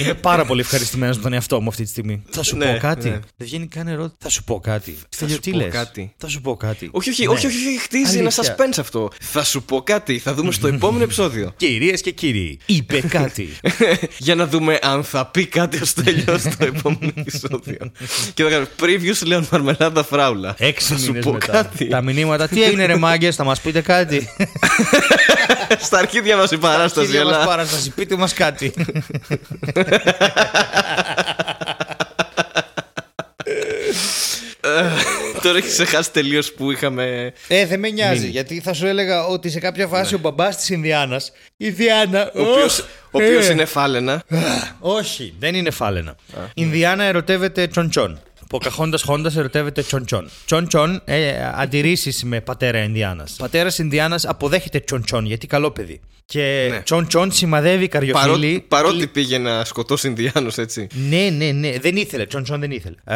Είμαι πάρα πολύ ευχαριστημένος με τον εαυτό μου αυτή τη στιγμή. Θα σου Ναι, πω κάτι. ναι. Δεν βγαίνει καν ερώτηση. Θα σου πω κάτι. Θα Στέλιο, σου τι πω λες; κάτι. Θα σου πω κάτι. Όχι, όχι, Ναι. όχι, όχι, όχι, χτίζει ένα Αλήθεια. suspense αυτό. Θα σου πω κάτι, θα δούμε στο επόμενο επεισόδιο. *laughs* Κυρίες και κύριοι, είπε *laughs* κάτι. Για να δούμε αν θα πει κάτι ο Στέλιος στο επόμενο επεισόδιο. *laughs* Και θα κάνουμε previews Λέων Μαρμελάδα Φράουλα. Έξι Θα σου μήνες πω μετά. κάτι. Τα μηνύματα, τι έγινε ρε μάγκες, θα μας πείτε κάτι. Στα αρχίδια μας η παράσταση, Κύριε μας αλλά παράσταση, πείτε μας κάτι. Τώρα έχεις ξεχάσει τελείως που είχαμε. Ε, δεν με νοιάζει, Μείνει. γιατί θα σου έλεγα ότι σε κάποια φάση ο μπαμπάς της Ινδιάνας, η Διάννα, Ο οποίος, «Ωχ, ο οποίος ε, είναι φάλαινα. Όχι, δεν είναι φάλαινα. Η Ινδιάνα ερωτεύεται τσον τσον. Ποκαχόντα Χόντα ερωτεύεται Τσον Τσον. Τσον Τσον, ε, αντιρρήσεις με πατέρα Ινδιάνας. Πατέρας Ινδιάνας αποδέχεται Τσον Τσον γιατί καλό παιδί. Και Ναι. Τσον Τσον σημαδεύει καριοφίλη. Παρότι, παρότι πήγε να σκοτώσει Ινδιάνους, έτσι. Ναι, ναι, ναι. Δεν ήθελε. Τσον Τσον δεν ήθελε. Ε,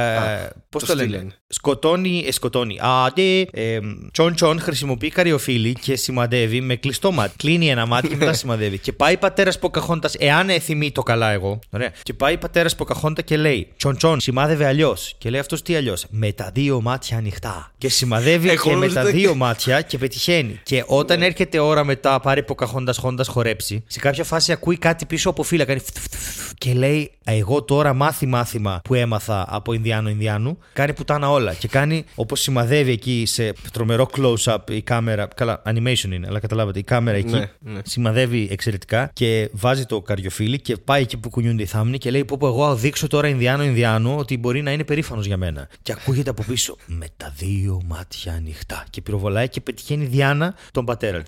Πώς το το, λένε; στείλανε. Σκοτώνει. Ε, σκοτώνει. Α, ναι. Ε, Τσον Τσον χρησιμοποιεί καριοφίλη και σημαδεύει με κλειστό μάτι. Κλείνει ένα μάτι και μετά *laughs* σημαδεύει. Και πάει πατέρας Ποκαχόντα, εάν εθιμεί το καλά εγώ. Ωραία. Και πάει πατέρας Ποκαχόντα και λέει: Τσον Τσον, σημάδευε αλλιώς. Και λέει αυτός τι αλλιώς; Με τα δύο μάτια ανοιχτά. Και σημαδεύει Εγώ και με νόμιζα τα ότι- δύο μάτια και πετυχαίνει. Και όταν έρχεται ώρα μετά, πάρει Ποκαχόντα Χόντα χορέψει, σε κάποια φάση ακούει κάτι πίσω από φύλλα. Κάνει φτ, φτ, φτ, και λέει: Εγώ τώρα μάθη μάθημα που έμαθα από Ινδιάνο Ινδιάνου. Κάνει πουτάνα όλα. Και κάνει όπως σημαδεύει εκεί σε τρομερό close-up η κάμερα. Καλά, animation είναι, αλλά καταλάβατε. Η κάμερα εκεί Ναι, ναι. σημαδεύει εξαιρετικά και βάζει το καριοφίλι και πάει εκεί που κουνιούνται οι θάμνοι και λέει: Πω, πω, εγώ δείξω τώρα Ινδιάνο Ινδιάνου ότι μπορεί να είναι περήφανος για μένα. Και ακούγεται από πίσω με τα δύο μάτια ανοιχτά. Και πυροβολάει και πετυχαίνει Διάνα τον πατέρα.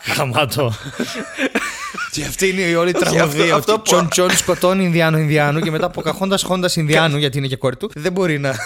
Χαμάτο. Και αυτή είναι η όλη τραγωδία. αυτό Ότι που- Τσον Τσον σκοτώνει Ινδιάνο Ινδιάνου και μετά αποκαχώντας Χόντα Ινδιάνου, γιατί είναι και κόρη του, δεν μπορεί να. *laughs*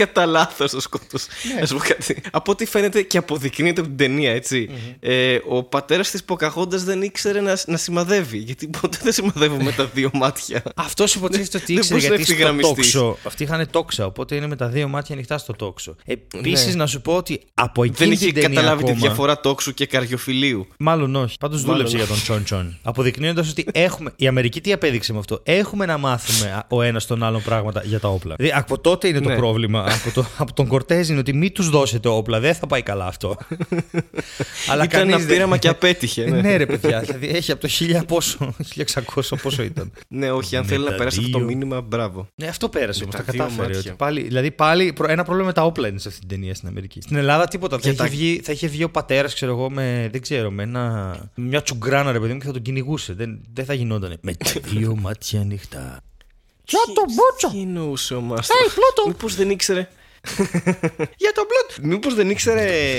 Κατά λάθος το σκότωσε. Ναι. Να σου πω κάτι. Από ό,τι φαίνεται και αποδεικνύεται από την ταινία, έτσι, ε, ο πατέρας της Ποκαχόντα δεν ήξερε να, να σημαδεύει. Γιατί ποτέ δεν σημαδεύω με τα δύο μάτια. Αυτό υποτίθεται ότι Δεν ήξερε μπορούσε να γιατί στο ευθυγραμμιστείς. τόξο. Αυτοί είχαν τόξα, οπότε είναι με τα δύο μάτια ανοιχτά στο τόξο. Επίσης, Ναι. να σου πω ότι από δεν εκείνη είχε την ταινία καταλάβει τη ακόμα, διαφορά τόξου και καριοφιλίου. Μάλλον όχι. Πάντως Μάλλον δούλεψε για όχι. τον Τσον Τσον. Αποδεικνύοντας ότι έχουμε. Η Αμερική τι απέδειξε με αυτό; Έχουμε να μάθουμε α, ο ένας τον άλλον πράγματα για τα όπλα. Δηλαδή, από τότε είναι το Ναι. πρόβλημα. Από, το, από τον Κορτέζ είναι ότι μην τους δώσετε όπλα. Δεν θα πάει καλά αυτό. *laughs* Αλλά Ήταν κανείς ένα δεν- πείραμα και απέτυχε. Ναι. Ναι, ρε παιδιά, δηλαδή έχει από το 1000 πόσο, 1600 πόσο ήταν. ναι όχι, αν Με θέλει να τα περάσει αυτό το δύο. μήνυμα, μπράβο. Ναι, αυτό πέρασε όμως. τα Τα δύο κατάφερε. μάτια. Ότι πάλι, δηλαδή πάλι προ- ένα πρόβλημα με τα όπλα είναι σε αυτή την ταινία στην Αμερική. Στην Ελλάδα τίποτα. Θα Και είχε, τα- βγει, θα είχε βγει ο πατέρας, ξέρω εγώ, με, δεν ξέρω, με ένα, μια τσουγκράνα ρε παιδί μου και θα τον κυνηγούσε. Δεν, δεν θα γινόταν. Με τα δύο μάτια ανοιχτά. Για το μπούτσο! Τι εννοούσε ο Μάστρο. Hey, Πλούτο! Μήπως δεν ήξερε. *laughs* Για τον Πλούτο! Μήπως δεν ήξερε.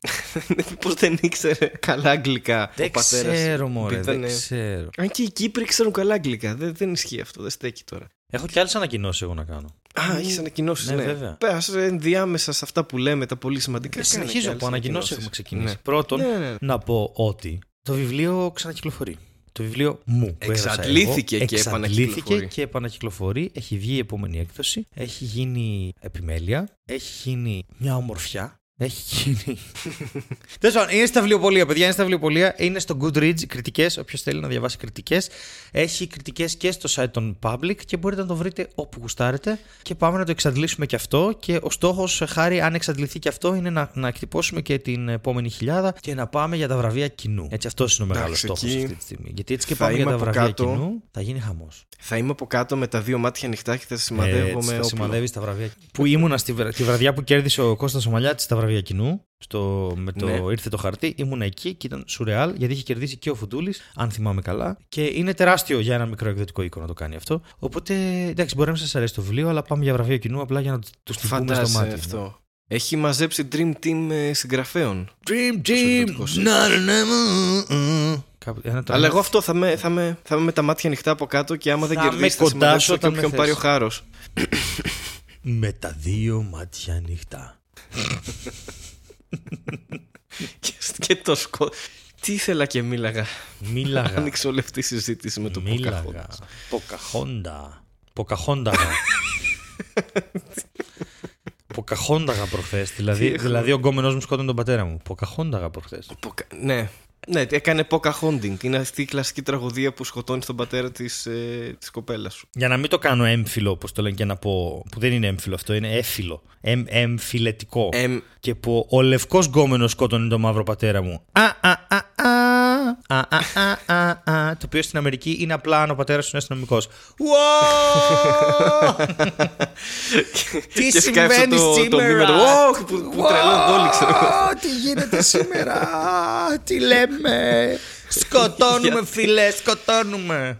*laughs* Μήπως δεν ήξερε καλά αγγλικά Δεν ο πατέρας. ξέρω, μωρέ, δεν ξέρω. Αν και οι Κύπροι ξέρουν καλά αγγλικά. Δεν, δεν ισχύει αυτό, δεν στέκει τώρα. Έχω κι άλλες ανακοινώσεις εγώ να κάνω. Α, έχεις ανακοινώσεις. ναι, Ναι, βέβαια. Πες ενδιάμεσα σε αυτά που λέμε, τα πολύ σημαντικά. Ε, κάνε συνεχίζω και από άλλες ανακοινώσει ανακοινώσεις. έχουμε ξεκινήσει. Ναι. Πρώτον, Ναι, ναι, ναι. να πω ότι το βιβλίο ξανακυκλοφορεί. Το βιβλίο μου. που έγραψα Εξαντλήθηκε εγώ, και εξαντλήθηκε επανακυκλοφορεί. και επανακυκλοφορεί. Έχει βγει η επόμενη έκδοση. Έχει γίνει επιμέλεια. Έχει γίνει μια ομορφιά. Έχει γίνει. *laughs* Τέλος πάντων, είναι στα βιβλιοπολία, παιδιά. Είναι στα βιβλιοπολία. Είναι στο Goodreads κριτικές. Όποιος θέλει να διαβάσει κριτικές. Έχει κριτικές και στο site των Public και μπορείτε να το βρείτε όπου γουστάρετε. Και πάμε να το εξαντλήσουμε και αυτό. Και ο στόχος, χάρη, αν εξαντληθεί και αυτό, είναι να, να εκτυπώσουμε και την επόμενη χιλιάδα και να πάμε για τα βραβεία κοινού. Έτσι, αυτός είναι ο μεγάλος Εντάξει, στόχος εκεί αυτή τη στιγμή. Γιατί έτσι και θα πάμε για είμαι τα από βραβεία κάτω. κοινού, θα γίνει χαμός. Θα είμαι από κάτω με τα δύο μάτια ανοιχτά και θα σημαδεύω Έτσι, με θα όπλο. σημαδεύεις τα βραβεία. που ήμουνα στη, βρα- τη βραδιά που κέρδισε ο Κώστας ο Μαλιάτης στα βραβεία κοινού. Στο, με το Ναι. ήρθε το χαρτί, ήμουνα εκεί και ήταν σουρεάλ γιατί είχε κερδίσει και ο Φουντούλης, αν θυμάμαι καλά. Και είναι τεράστιο για ένα μικρό εκδοτικό οίκο να το κάνει αυτό. Οπότε εντάξει, μπορεί να σας αρέσει το βιβλίο, αλλά πάμε για βραβείο κοινού απλά για να του τυπούμε στο Φαντάζεσαι μάτι. αυτό. Έχει μαζέψει Dream Team ε, συγγραφέων. Dream εκδοτικός. να, να, να, μου. Κάπου- ένα το- Αλλά εγώ αυτό θα είμαι, θα, είμαι, θα είμαι με τα μάτια ανοιχτά από κάτω και άμα δεν Θα είμαι κερδίσεις θα κοντά σημαδέψω σου και όταν με όποιον θες. πάρει ο χάρος. Με τα δύο μάτια ανοιχτά. Και, και το σκο... Τι ήθελα και μίλαγα. Μίλαγα. Άνοιξε όλη αυτή η συζήτηση με το Μίλαγα. Pocahontas. Ποκαχόντα. Ποκαχόνταγα. Ποκαχόνταγα *laughs* προχθές. Δηλαδή, έχω. δηλαδή ο γκόμενο μου σκότωνε τον πατέρα μου. Ποκαχόνταγα προχθές. Ποκα- Ναι. Ναι, έκανε Pocahontas. Είναι αυτή η κλασική τραγωδία που σκοτώνει τον πατέρα της, ε, της κοπέλας σου. Για να μην το κάνω έμφυλο, όπως το λένε και να πω. που δεν είναι έμφυλο αυτό, είναι έφυλο. Εμ, εμφυλετικό. Εμ, Και που ο λευκός γκόμενος σκότωνε τον μαύρο πατέρα μου. Α, α, α, α. Α, α, α, α, α. Το οποίο στην Αμερική είναι απλά αν ο πατέρας σου είναι αστυνομικός. *laughs* Τι και σκάει αυτό συμβαίνει το, το σήμερα; μήνυμα του, «Ωχ», που, που τρελαίνονται όλοι, ξέρω εγώ. Τι γίνεται σήμερα; Τι λέμε; Σκοτώνουμε, φιλέ, σκοτώνουμε.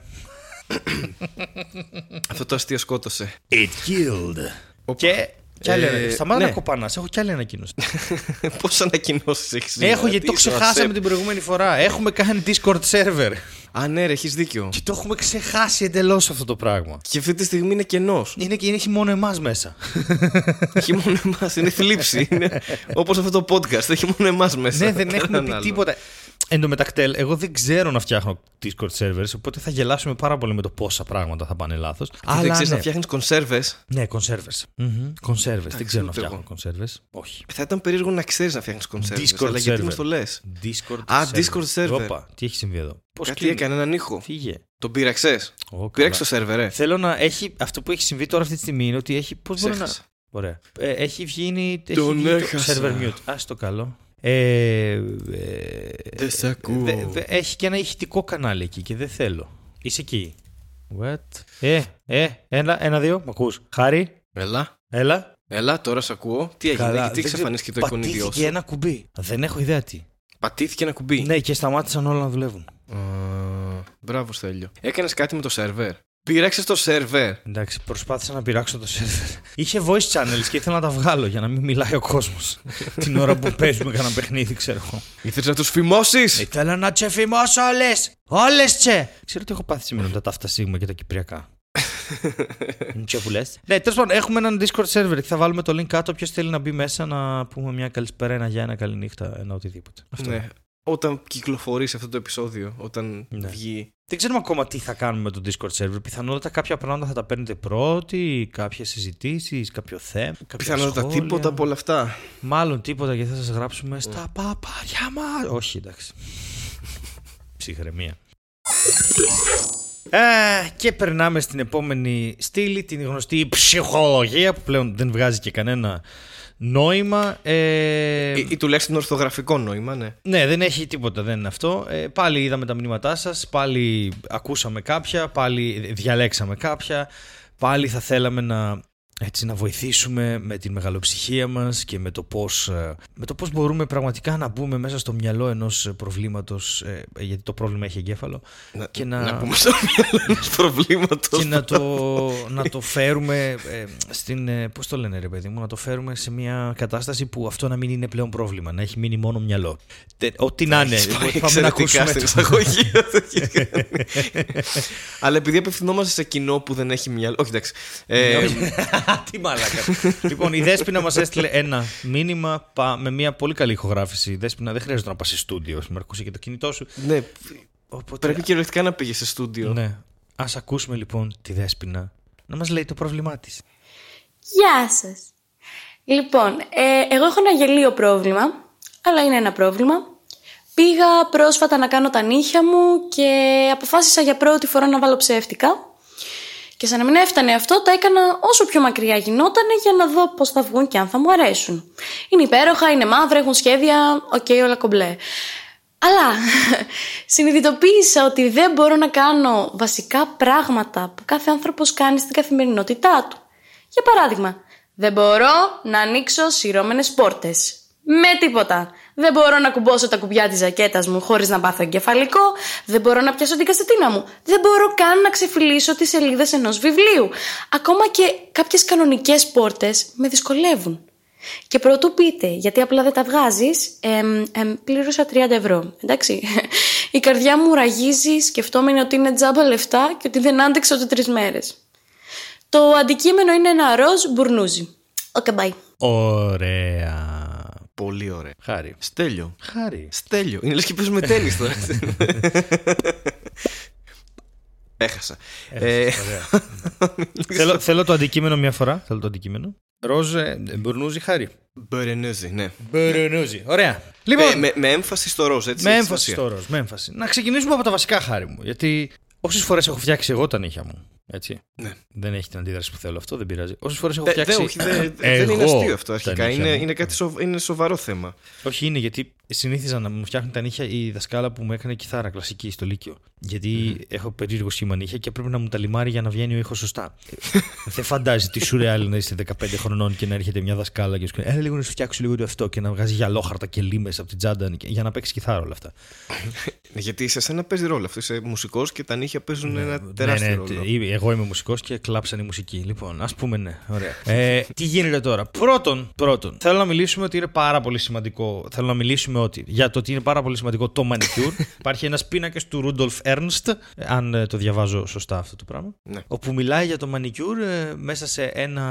Αυτό το αστείο σκότωσε. It killed. Και Κι άλλη, Ε, Σταμάτα ναι. να κοπανά. Έχω κι άλλη ανακοίνωση. *laughs* Πόσε ανακοινώσεις έχεις Έχω γιατί το ξεχάσαμε την προηγούμενη φορά. Έχουμε κάνει Discord server. Α, ναι, ρε, έχεις δίκιο. Και το έχουμε ξεχάσει εντελώς αυτό το πράγμα. Και αυτή τη στιγμή είναι κενός. Είναι και έχει μόνο εμάς μέσα. *laughs* έχει μόνο εμάς. Είναι θλίψη. είναι *laughs* όπως αυτό το podcast. Έχει μόνο εμάς μέσα. ναι, δεν έχουμε Κανέναν πει άλλο. τίποτα. Εν τω μετακτέλ, εγώ δεν ξέρω να φτιάχνω Discord servers, οπότε θα γελάσουμε πάρα πολύ με το πόσα πράγματα θα πάνε λάθος. Και δεν ξέρεις να φτιάχνεις κονσέρβε. Ναι, κονσέρβε. Κονσέρβε. Δεν ξέρω να ούτε φτιάχνω εγώ. κονσέρβε. Όχι. Θα ήταν περίεργο να ξέρεις να φτιάχνεις κονσέρβε. Discord Αλλά γιατί server. μα το λες; Discord Α, Discord server. Όπα, τι έχει συμβεί εδώ; Πώς Κάτι έκανε έναν ήχο. Φύγε. Τον πήραξες; Ω, Πήραξες καλά. το σερβερ, ε. Θέλω να έχει. Αυτό που έχει συμβεί τώρα αυτή τη στιγμή είναι ότι έχει. Πώς μπορεί να. Ξέχασα. Ωραία. Ε, έχει βγει. Τον έχει βγει έχασα. Το server mute. Α το καλό. Ε, ε, Δεν σε ακούω. δε- δε- έχει και ένα ηχητικό κανάλι εκεί και δεν θέλω. Είσαι εκεί. What? Ε, ε, ένα, ένα, δύο. Μ' ακούς. Χάρη, Έλα. έλα. Έλα, τώρα σε ακούω. Τι έγινε, Καλά, γιατί δεν εξαφανίστηκε το ξέρω, εικονίδιό Πατήθηκε σου; ένα κουμπί. Δεν έχω ιδέα τι. Πατήθηκε ένα κουμπί; Ναι, και σταμάτησαν όλα να δουλεύουν. Α, Μπράβο, Στέλιο. Έκανες κάτι με το σερβερ. Πήραξε το σερβερ. Εντάξει, προσπάθησα να πειράξω το server. Είχε voice channels και ήθελα να τα βγάλω για να μην μιλάει ο κόσμος. *laughs* Την ώρα που παίζουμε κανένα παιχνίδι, ξέρω εγώ. Ήθελες να τους φημώσεις; Ήθελα να τσε φημώσω όλες! Όλες τσε! Ξέρω ότι έχω πάθει σήμερα με τα ταύτα σίγμα και τα κυπριακά. *laughs* Τσε που λες. Ναι, τέλος πάντων, έχουμε έναν Discord server και θα βάλουμε το link κάτω. Ποιος θέλει να μπει μέσα να πούμε μια καλησπέρα, ένα γεια, ένα καληνύχτα, ένα οτιδήποτε. Αυτό. Ναι. Όταν κυκλοφορήσει αυτό το επεισόδιο, όταν Ναι. βγει. Δεν ξέρουμε ακόμα τι θα κάνουμε με το Discord server. Πιθανότατα κάποια πράγματα θα τα παίρνετε πρώτοι, κάποιες συζητήσεις, κάποιο θέμα. κάποια Πιθανότατα σχόλια. τίποτα από όλα αυτά. Μάλλον τίποτα γιατί θα σας γράψουμε στα παπάρια μας. Όχι, εντάξει. *laughs* Ψυχραιμία. Ε, και περνάμε στην επόμενη στήλη, την γνωστή ψυχολογία που πλέον δεν βγάζει και κανένα νόημα. Ε, Ή, ή τουλάχιστον ορθογραφικό νόημα, ναι. ναι, δεν έχει τίποτα, δεν είναι αυτό. Ε, πάλι είδαμε τα μηνύματά σας, πάλι ακούσαμε κάποια, πάλι διαλέξαμε κάποια, πάλι θα θέλαμε να, έτσι, να βοηθήσουμε με την μεγαλοψυχία μας και με το πώς, ε, με το πώς μπορούμε πραγματικά να μπούμε μέσα στο μυαλό ενός προβλήματος, ε, γιατί το πρόβλημα έχει εγκέφαλο, Να, Και να- να πούμε στο μυαλό ενός προβλήματος. και να το, να το φέρουμε ε, στην. Ε, Πώς το λένε, ρε παιδί μου, να το φέρουμε σε μια κατάσταση που αυτό να μην είναι πλέον πρόβλημα, να έχει μείνει μόνο μυαλό. Τε- Ό,τι να είναι. Πάμε να ακούσουμε. στην το- εισαγωγή. Αλλά επειδή απευθυνόμαστε σε κοινό που δεν έχει μυαλό. Όχι, εντάξει. Ε, *laughs* Τι μάλακα. λοιπόν, η Δέσποινα μας έστειλε ένα μήνυμα πα- με μια πολύ καλή ηχογράφηση. Η Δέσποινα δεν χρειάζεται να πας σε στούντιο, με ακούσε και το κινητό σου. ναι, Οπότε, πρέπει κυριολεκτικά να πήγες σε στούντιο. Ναι. Α ακούσουμε λοιπόν τη Δέσποινα να μας λέει το πρόβλημά της. Γεια σας. Λοιπόν, ε, εγώ έχω ένα γελοίο πρόβλημα, αλλά είναι ένα πρόβλημα. Πήγα πρόσφατα να κάνω τα νύχια μου και αποφάσισα για πρώτη φορά να βάλω ψεύτικα. Και σαν να μην έφτανε αυτό, τα έκανα όσο πιο μακριά γινότανε για να δω πώς θα βγουν και αν θα μου αρέσουν. Είναι υπέροχα, είναι μαύρα, έχουν σχέδια, οκ, όλα κομπλέ. Αλλά *laughs* συνειδητοποίησα ότι δεν μπορώ να κάνω βασικά πράγματα που κάθε άνθρωπος κάνει στην καθημερινότητά του. Για παράδειγμα, δεν μπορώ να ανοίξω σειρώμενες πόρτες. Με τίποτα. Δεν μπορώ να κουμπώσω τα κουμπιά της ζακέτας μου χωρίς να πάθω εγκεφαλικό. Δεν μπορώ να πιάσω την κασετίνα μου. Δεν μπορώ καν να ξεφυλίσω τις σελίδες ενός βιβλίου. Ακόμα και κάποιες κανονικές πόρτες με δυσκολεύουν. Και πρωτού πείτε, γιατί απλά δεν τα βγάζεις, εμ, εμ, πλήρωσα 30 ευρώ. Εντάξει. Η καρδιά μου ραγίζει, σκεφτόμενη ότι είναι τζάμπα λεφτά και ότι δεν άντεξα ούτε τρεις μέρες. Το αντικείμενο είναι ένα ροζ μπουρνούζι. Ok, bye. Ωραία. Πολύ ωραία. Χάρη. Στέλιο. Χάρη. Στέλιο. Είναι λες και παίζουμε τέννις τώρα. Έχασα. Ε, Ωραία. *laughs* θέλω, θέλω το αντικείμενο μια φορά. Θέλω το αντικείμενο. Ροζ ε, μπουρνούζι χάρη. Μπερενέζι, ναι. Μπουρνούζι. Ωραία. Λοιπόν, Ε, με, με έμφαση στο ροζ, έτσι. με έχει έμφαση σημασία. στο ροζ. Με έμφαση. Να ξεκινήσουμε από τα βασικά χάρη μου. Γιατί όσε φορές έχω φτιάξει εγώ τα νύχια μου. Έτσι. Ναι. Δεν έχει την αντίδραση που θέλω αυτό, δεν πειράζει. Όσες φορές έχω Ε, φτιάξει. δε, όχι, δε- δεν είναι εγώ αστείο αυτό τα αρχικά. νύχια Είναι, μου. είναι κάτι σοβ- είναι σοβαρό θέμα. Όχι, είναι γιατί συνήθιζα να μου φτιάχνει τα νύχια η δασκάλα που μου έκανε κιθάρα κλασική στο Λύκειο. Γιατί έχω περίεργο σχήμα νύχια και πρέπει να μου τα λιμάρει για να βγαίνει ο ήχος σωστά. *laughs* Δεν φαντάζει τι σουρεάλ να είστε 15 χρονών και να έρχεται μια δασκάλα και σου λέει Έλα λίγο να σου φτιάξω λίγο το αυτό και να βγάζει γυαλόχαρτα και λίμες από την τσάντα για να παίξει κιθάρα όλα αυτά. *laughs* Γιατί σε σένα παίζει ρόλο αυτό. Είσαι μουσικός και τα νύχια παίζουν ένα Ναι, τεράστιο ναι, ρόλο. Ή- εγώ είμαι μουσικός και κλάψαν η μουσική. Λοιπόν, ας πούμε ναι. Ωραία. *laughs* Ε, τι γίνεται τώρα; Πρώτον, πρώτον, θέλω να μιλήσουμε ότι είναι πάρα πολύ σημαντικό. Θέλω να μιλήσουμε ότι, για το ότι είναι πάρα πολύ σημαντικό το manicure. *laughs* Υπάρχει ένας πίνακας του Ρούντολφ Ernst, αν ε, το διαβάζω σωστά αυτό το πράγμα. Ναι. Όπου μιλάει για το manicure ε, μέσα σε ένα.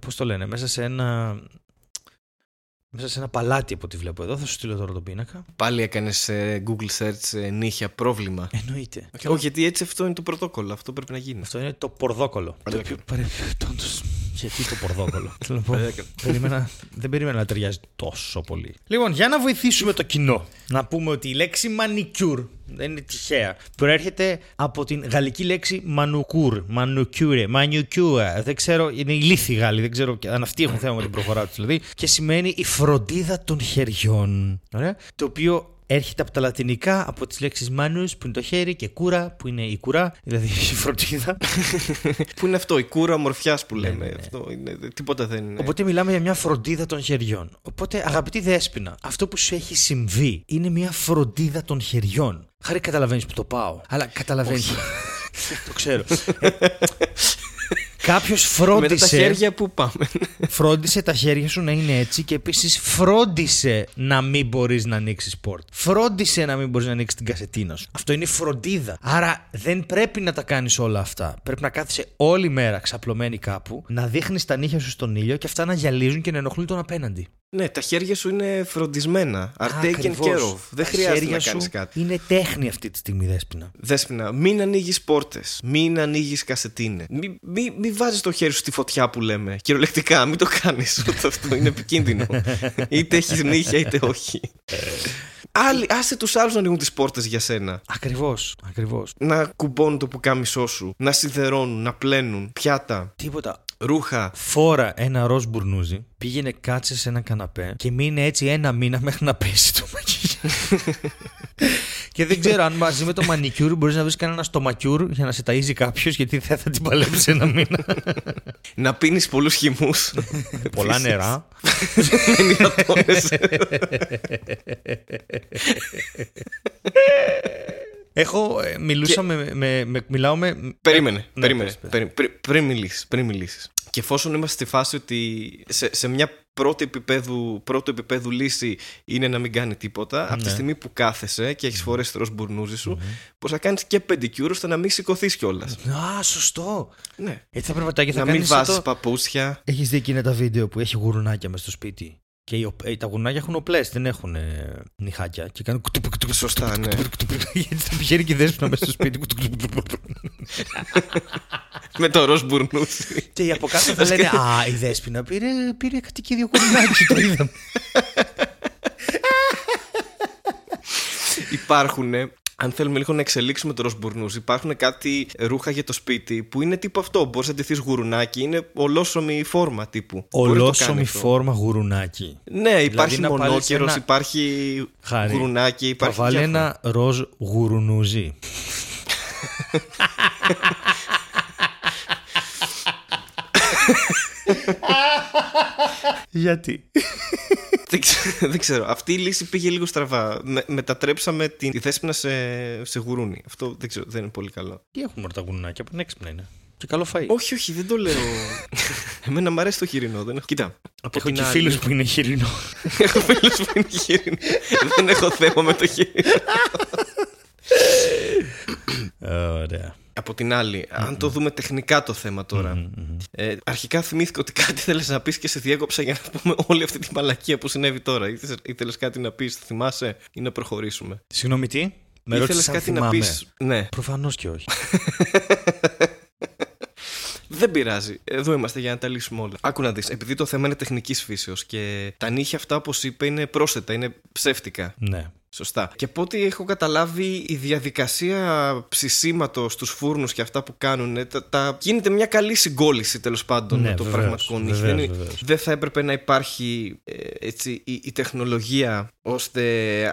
Πώς το λένε, μέσα σε ένα. Μέσα σε ένα παλάτι από ό,τι βλέπω εδώ. Θα σου στείλω τώρα τον πίνακα. Πάλι έκανες Google search ε, νύχια πρόβλημα. Εννοείται. Όχι, γιατί έτσι αυτό είναι το πρωτόκολλο. Αυτό πρέπει να γίνει. Αυτό είναι το πορδόκολο. Ωραία. Το οποίο παρεμπιπτόντως, Γιατί το πορδόκολο. Θέλω να πω, περίμενα, δεν περίμενα να ταιριάζει τόσο πολύ. Λοιπόν, για να βοηθήσουμε το κοινό, να πούμε ότι η λέξη manicure δεν είναι τυχαία. Προέρχεται από την γαλλική λέξη manucure, manucure, manucure. Δεν ξέρω, είναι ηλίθιοι Γάλλοι, δεν ξέρω αν αυτοί έχουν θέμα με την προφορά τους δηλαδή. Και σημαίνει η φροντίδα των χεριών. Ωραία. Το οποίο έρχεται από τα λατινικά, από τις λέξεις manus που είναι το χέρι και κούρα που είναι η κουρά, δηλαδή η φροντίδα. *laughs* Πού είναι αυτό, η κούρα ομορφιά που λέμε. ναι, ναι. Αυτό είναι, τίποτα δεν είναι. Οπότε μιλάμε για μια φροντίδα των χεριών. Οπότε, αγαπητή Δέσποινα, αυτό που σου έχει συμβεί είναι μια φροντίδα των χεριών. Χάρη καταλαβαίνεις που το πάω. Αλλά καταλαβαίνεις. το ξέρω. *laughs* Κάποιος Μετά τα φρόντισε, χέρια που πάμε. φρόντισε τα χέρια σου να είναι έτσι και επίσης φρόντισε να μην μπορείς να ανοίξεις πόρτ. Φρόντισε να μην μπορείς να ανοίξεις την κασετίνα σου. Αυτό είναι φροντίδα. Άρα δεν πρέπει να τα κάνεις όλα αυτά. Πρέπει να κάθεσαι όλη μέρα ξαπλωμένη κάπου, να δείχνεις τα νύχια σου στον ήλιο και αυτά να γυαλίζουν και να ενοχλούν τον απέναντι. Ναι, τα χέρια σου είναι φροντισμένα. Are taken Ακριβώς. care of. Δεν Τα χρειάζεται χέρια να σου κάνει κάτι. Είναι τέχνη αυτή τη στιγμή, Δέσποινα. Δέσποινα, μην ανοίγεις πόρτες. Μην ανοίγεις κασετίνες. Μην μη, μη βάζεις το χέρι σου στη φωτιά που λέμε. Κυριολεκτικά, μην το κάνεις. *laughs* αυτό είναι επικίνδυνο. *laughs* είτε έχεις νύχια είτε όχι. Άλλοι, άσε τους άλλους να ανοίγουν τις πόρτες για σένα. Ακριβώς. Ακριβώς. Να κουμπώνουν το πουκάμισό σου. Να σιδερώνουν, να πλένουν. Πιάτα, Τίποτα. Ρούχα. Φόρα ένα ροζ μπουρνούζι, πήγαινε κάτσε σε ένα καναπέ και μείνε έτσι ένα μήνα μέχρι να πέσει το μακιγιάζ. *laughs* και δεν ξέρω αν μαζί με το μανικιούρ μπορείς να βρεις κανένα στομακιούρ για να σε ταΐζει κάποιος, γιατί δεν θα την παλέψει ένα μήνα. *laughs* Να πίνεις πολλούς χυμούς. *laughs* Πολλά νερά. Μην υδατώνεσαι. Έχω, ε, μιλούσα με, με, με- μιλάω με... Περίμενε, Ναι, περίμενε. πες, πες. περί- πριν- Πριν μιλήσεις. Πριν μιλήσεις. Και εφόσον είμαστε στη φάση ότι σε, σε μια πρώτη επίπεδου, πρώτο επίπεδου λύση είναι να μην κάνει τίποτα, από τη Ναι. στιγμή που κάθεσαι και έχεις φορέσει το ροζ μπουρνούζι σου, μπορεί να κάνεις και πεντικιούρ ώστε να μην σηκωθείς κιόλας. Α, σωστό. Ναι. Έτσι θα πρέπει να, θα Να μην κάνεις σαν βάζεις το... παπούτσια. Έχεις δει εκείνα τα βίντεο που έχει γουρνάκια μες στο σπίτι. Και οι οπ- ε, τα γουρνάκια έχουν οπλές, δεν έχουν ε, νυχάκια. Και κάνουν κουτουπ, κουτουπ, Σωστά, κουτουπ, ναι. κουτουπ, κουτουπ, Γιατί θα πηγαίνει και η δέσποινα μέσα στο σπίτι. *laughs* κουτουπ, κουτουπ, κουτουπ. με το ροζ μπουρνούζι. Και οι από κάτω θα λένε Α, η δέσποινα πήρε, πήρε κατοικίδιο γουρνάκι, το είδαμε. Υπάρχουν, αν θέλουμε λίγο να εξελίξουμε το ροζ μπουρνούζι, υπάρχουν κάτι ρούχα για το σπίτι που είναι τύπου αυτό. Μπορείς να ντυθείς γουρνάκι, είναι ολόσωμη φόρμα τύπου. Μπορεί να το κάνει Ολόσωμη αυτό. φόρμα γουρνάκι. Ναι, υπάρχει να βάλεις μονόκερος, ένα- υπάρχει Χάρη, γουρνάκι, Θα υπάρχει βάλει διάφορα. ένα ροζ γουρουνούζι. *laughs* Γιατί; Δεν ξέρω, δεν ξέρω. Αυτή η λύση πήγε λίγο στραβά. Με, μετατρέψαμε την, τη θέσπινα σε, σε γουρούνι. Αυτό δεν ξέρω, δεν είναι πολύ καλό. Τι έχουν όλα τα γουρνάκια, που έξυπνα είναι. Και καλό φαΐ. Όχι, όχι, δεν το λέω. *laughs* Εμένα μου αρέσει το χοιρινό. Δεν έχω... Κοίτα. Από Έχω την και άλλη- φίλους που είναι χοιρινό. *laughs* έχω φίλους που είναι χοιρινό. δεν έχω θέμα με το χοιρινό. Ωραία. Από την άλλη, αν το δούμε τεχνικά το θέμα τώρα. Ε, αρχικά θυμήθηκα ότι κάτι θέλεις να πεις και σε διέκοψα για να πούμε όλη αυτή τη μαλακία που συνέβη τώρα. Ήθελες, ήθελες κάτι να πεις, θυμάσαι ή να προχωρήσουμε; Συγγνώμη, τι; Με Ήθελες ρώτησες αν κάτι να θυμάμαι. πεις; Ναι. Προφανώς και όχι. *laughs* Δεν πειράζει. Εδώ είμαστε για να τα λύσουμε όλα. Άκου να δεις. Επειδή το θέμα είναι τεχνικής φύσεως και τα νύχια αυτά, όπως είπε, είναι πρόσθετα, είναι ψεύτικα. ναι. Σωστά. Και από ό,τι έχω καταλάβει, η διαδικασία ψησίματος στου φούρνους και αυτά που κάνουν, τα, τα... γίνεται μια καλή συγκόλληση τέλος πάντων Ναι, με το βεβαίως, πραγματικό νύχι. βεβαίως, Δεν, είναι- βεβαίως. δεν θα έπρεπε να υπάρχει ε, έτσι, η, η τεχνολογία ώστε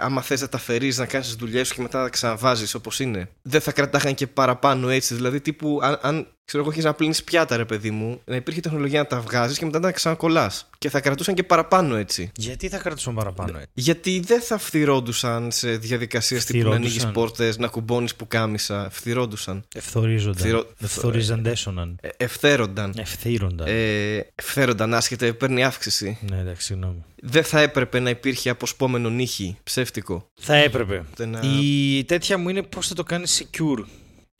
άμα θες να τα φερείς να κάνεις τις δουλειές σου και μετά να τα ξαναβάζεις όπως είναι. Δεν θα κρατάγαν και παραπάνω έτσι. Δηλαδή, τύπου, αν, αν ξέρω εγώ, έχει να πλύνεις πιάτα, ρε παιδί μου, να υπήρχε τεχνολογία να τα βγάζεις και μετά να τα ξανακολλάς. Και θα κρατούσαν και παραπάνω έτσι. Γιατί θα κρατούσαν παραπάνω έτσι. Γιατί δεν θα φθυρόντουσαν σε διαδικασίε τύπου να ανοίγεις Φθυρόντουσαν. πόρτες, να κουμπώνεις που κάμισα. Φθυρόντουσαν. Ευθορίζονταν. Φθυρο- Ευθοριζαντέσωναν. Ε, ευθέρονταν. Ευθύρονταν. Ε, ευθέρονταν άσχετα, παίρνει αύξηση. Ναι, εντάξει, συγγνώμη. Δεν θα έπρεπε να υπήρχε αποσπόμενο νύχι ψεύτικο. Θα έπρεπε. Ώστε να- Η τέτοια μου είναι πώς θα το κάνεις secure.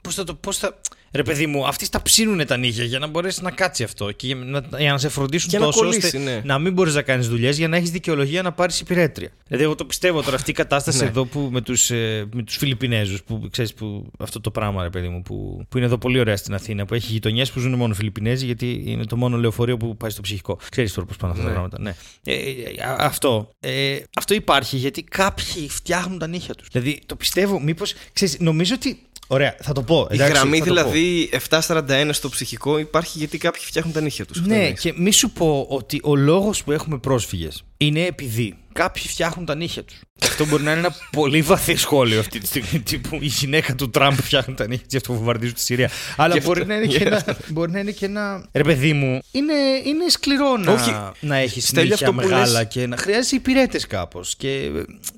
Πώς θα το. Πώς θα... Ρε παιδί μου, αυτοί τα ψήνουν τα νύχια για να μπορέσει να κάτσει αυτό και για να, για να σε φροντίσουν Και να τόσο κολλήσει, ώστε ναι. να μην μπορείς να κάνεις δουλειές για να έχεις δικαιολογία να πάρεις υπηρέτρια. Δηλαδή, εγώ το πιστεύω τώρα αυτή η κατάσταση Ναι. εδώ που, με τους ε, με τους Φιλιππινέζους που ξέρεις που, αυτό το πράγμα, ρε παιδί μου, που, που είναι εδώ πολύ ωραία στην Αθήνα, που έχει γειτονιές που ζουν μόνο Φιλιππινέζοι γιατί είναι το μόνο λεωφορείο που πάει στο ψυχικό. Ξέρεις τώρα πώς πάνε αυτά τα Ναι. πράγματα. Ναι. Ε, ε, α- αυτό, ε, αυτό υπάρχει γιατί κάποιοι φτιάχνουν τα νύχια τους. Δηλαδή, το πιστεύω, μήπως. Νομίζω ότι. Ωραία, θα το πω. Η εντάξει, γραμμή θα το πω. Δηλαδή 741 στο ψυχικό υπάρχει γιατί κάποιοι φτιάχνουν τα νύχια τους. Ναι, και μη σου πω ότι ο λόγος που έχουμε πρόσφυγες είναι επειδή κάποιοι φτιάχνουν τα νύχια τους. Αυτό μπορεί να είναι ένα πολύ βαθύ σχόλιο αυτή τη στιγμή. Τύπου η γυναίκα του Τραμπ φτιάχνει τα νύχια της αυτό που βομβαρδίζουν τη Συρία. Αλλά Και μπορεί, αυτό, να είναι και yeah. ένα, μπορεί να είναι και ένα. Ρε παιδί μου, είναι, είναι σκληρό να, Όχι. να έχει Στέλιο, νύχια αυτό που μεγάλα λες- και να χρειάζεσαι υπηρέτες κάπως. Και ε,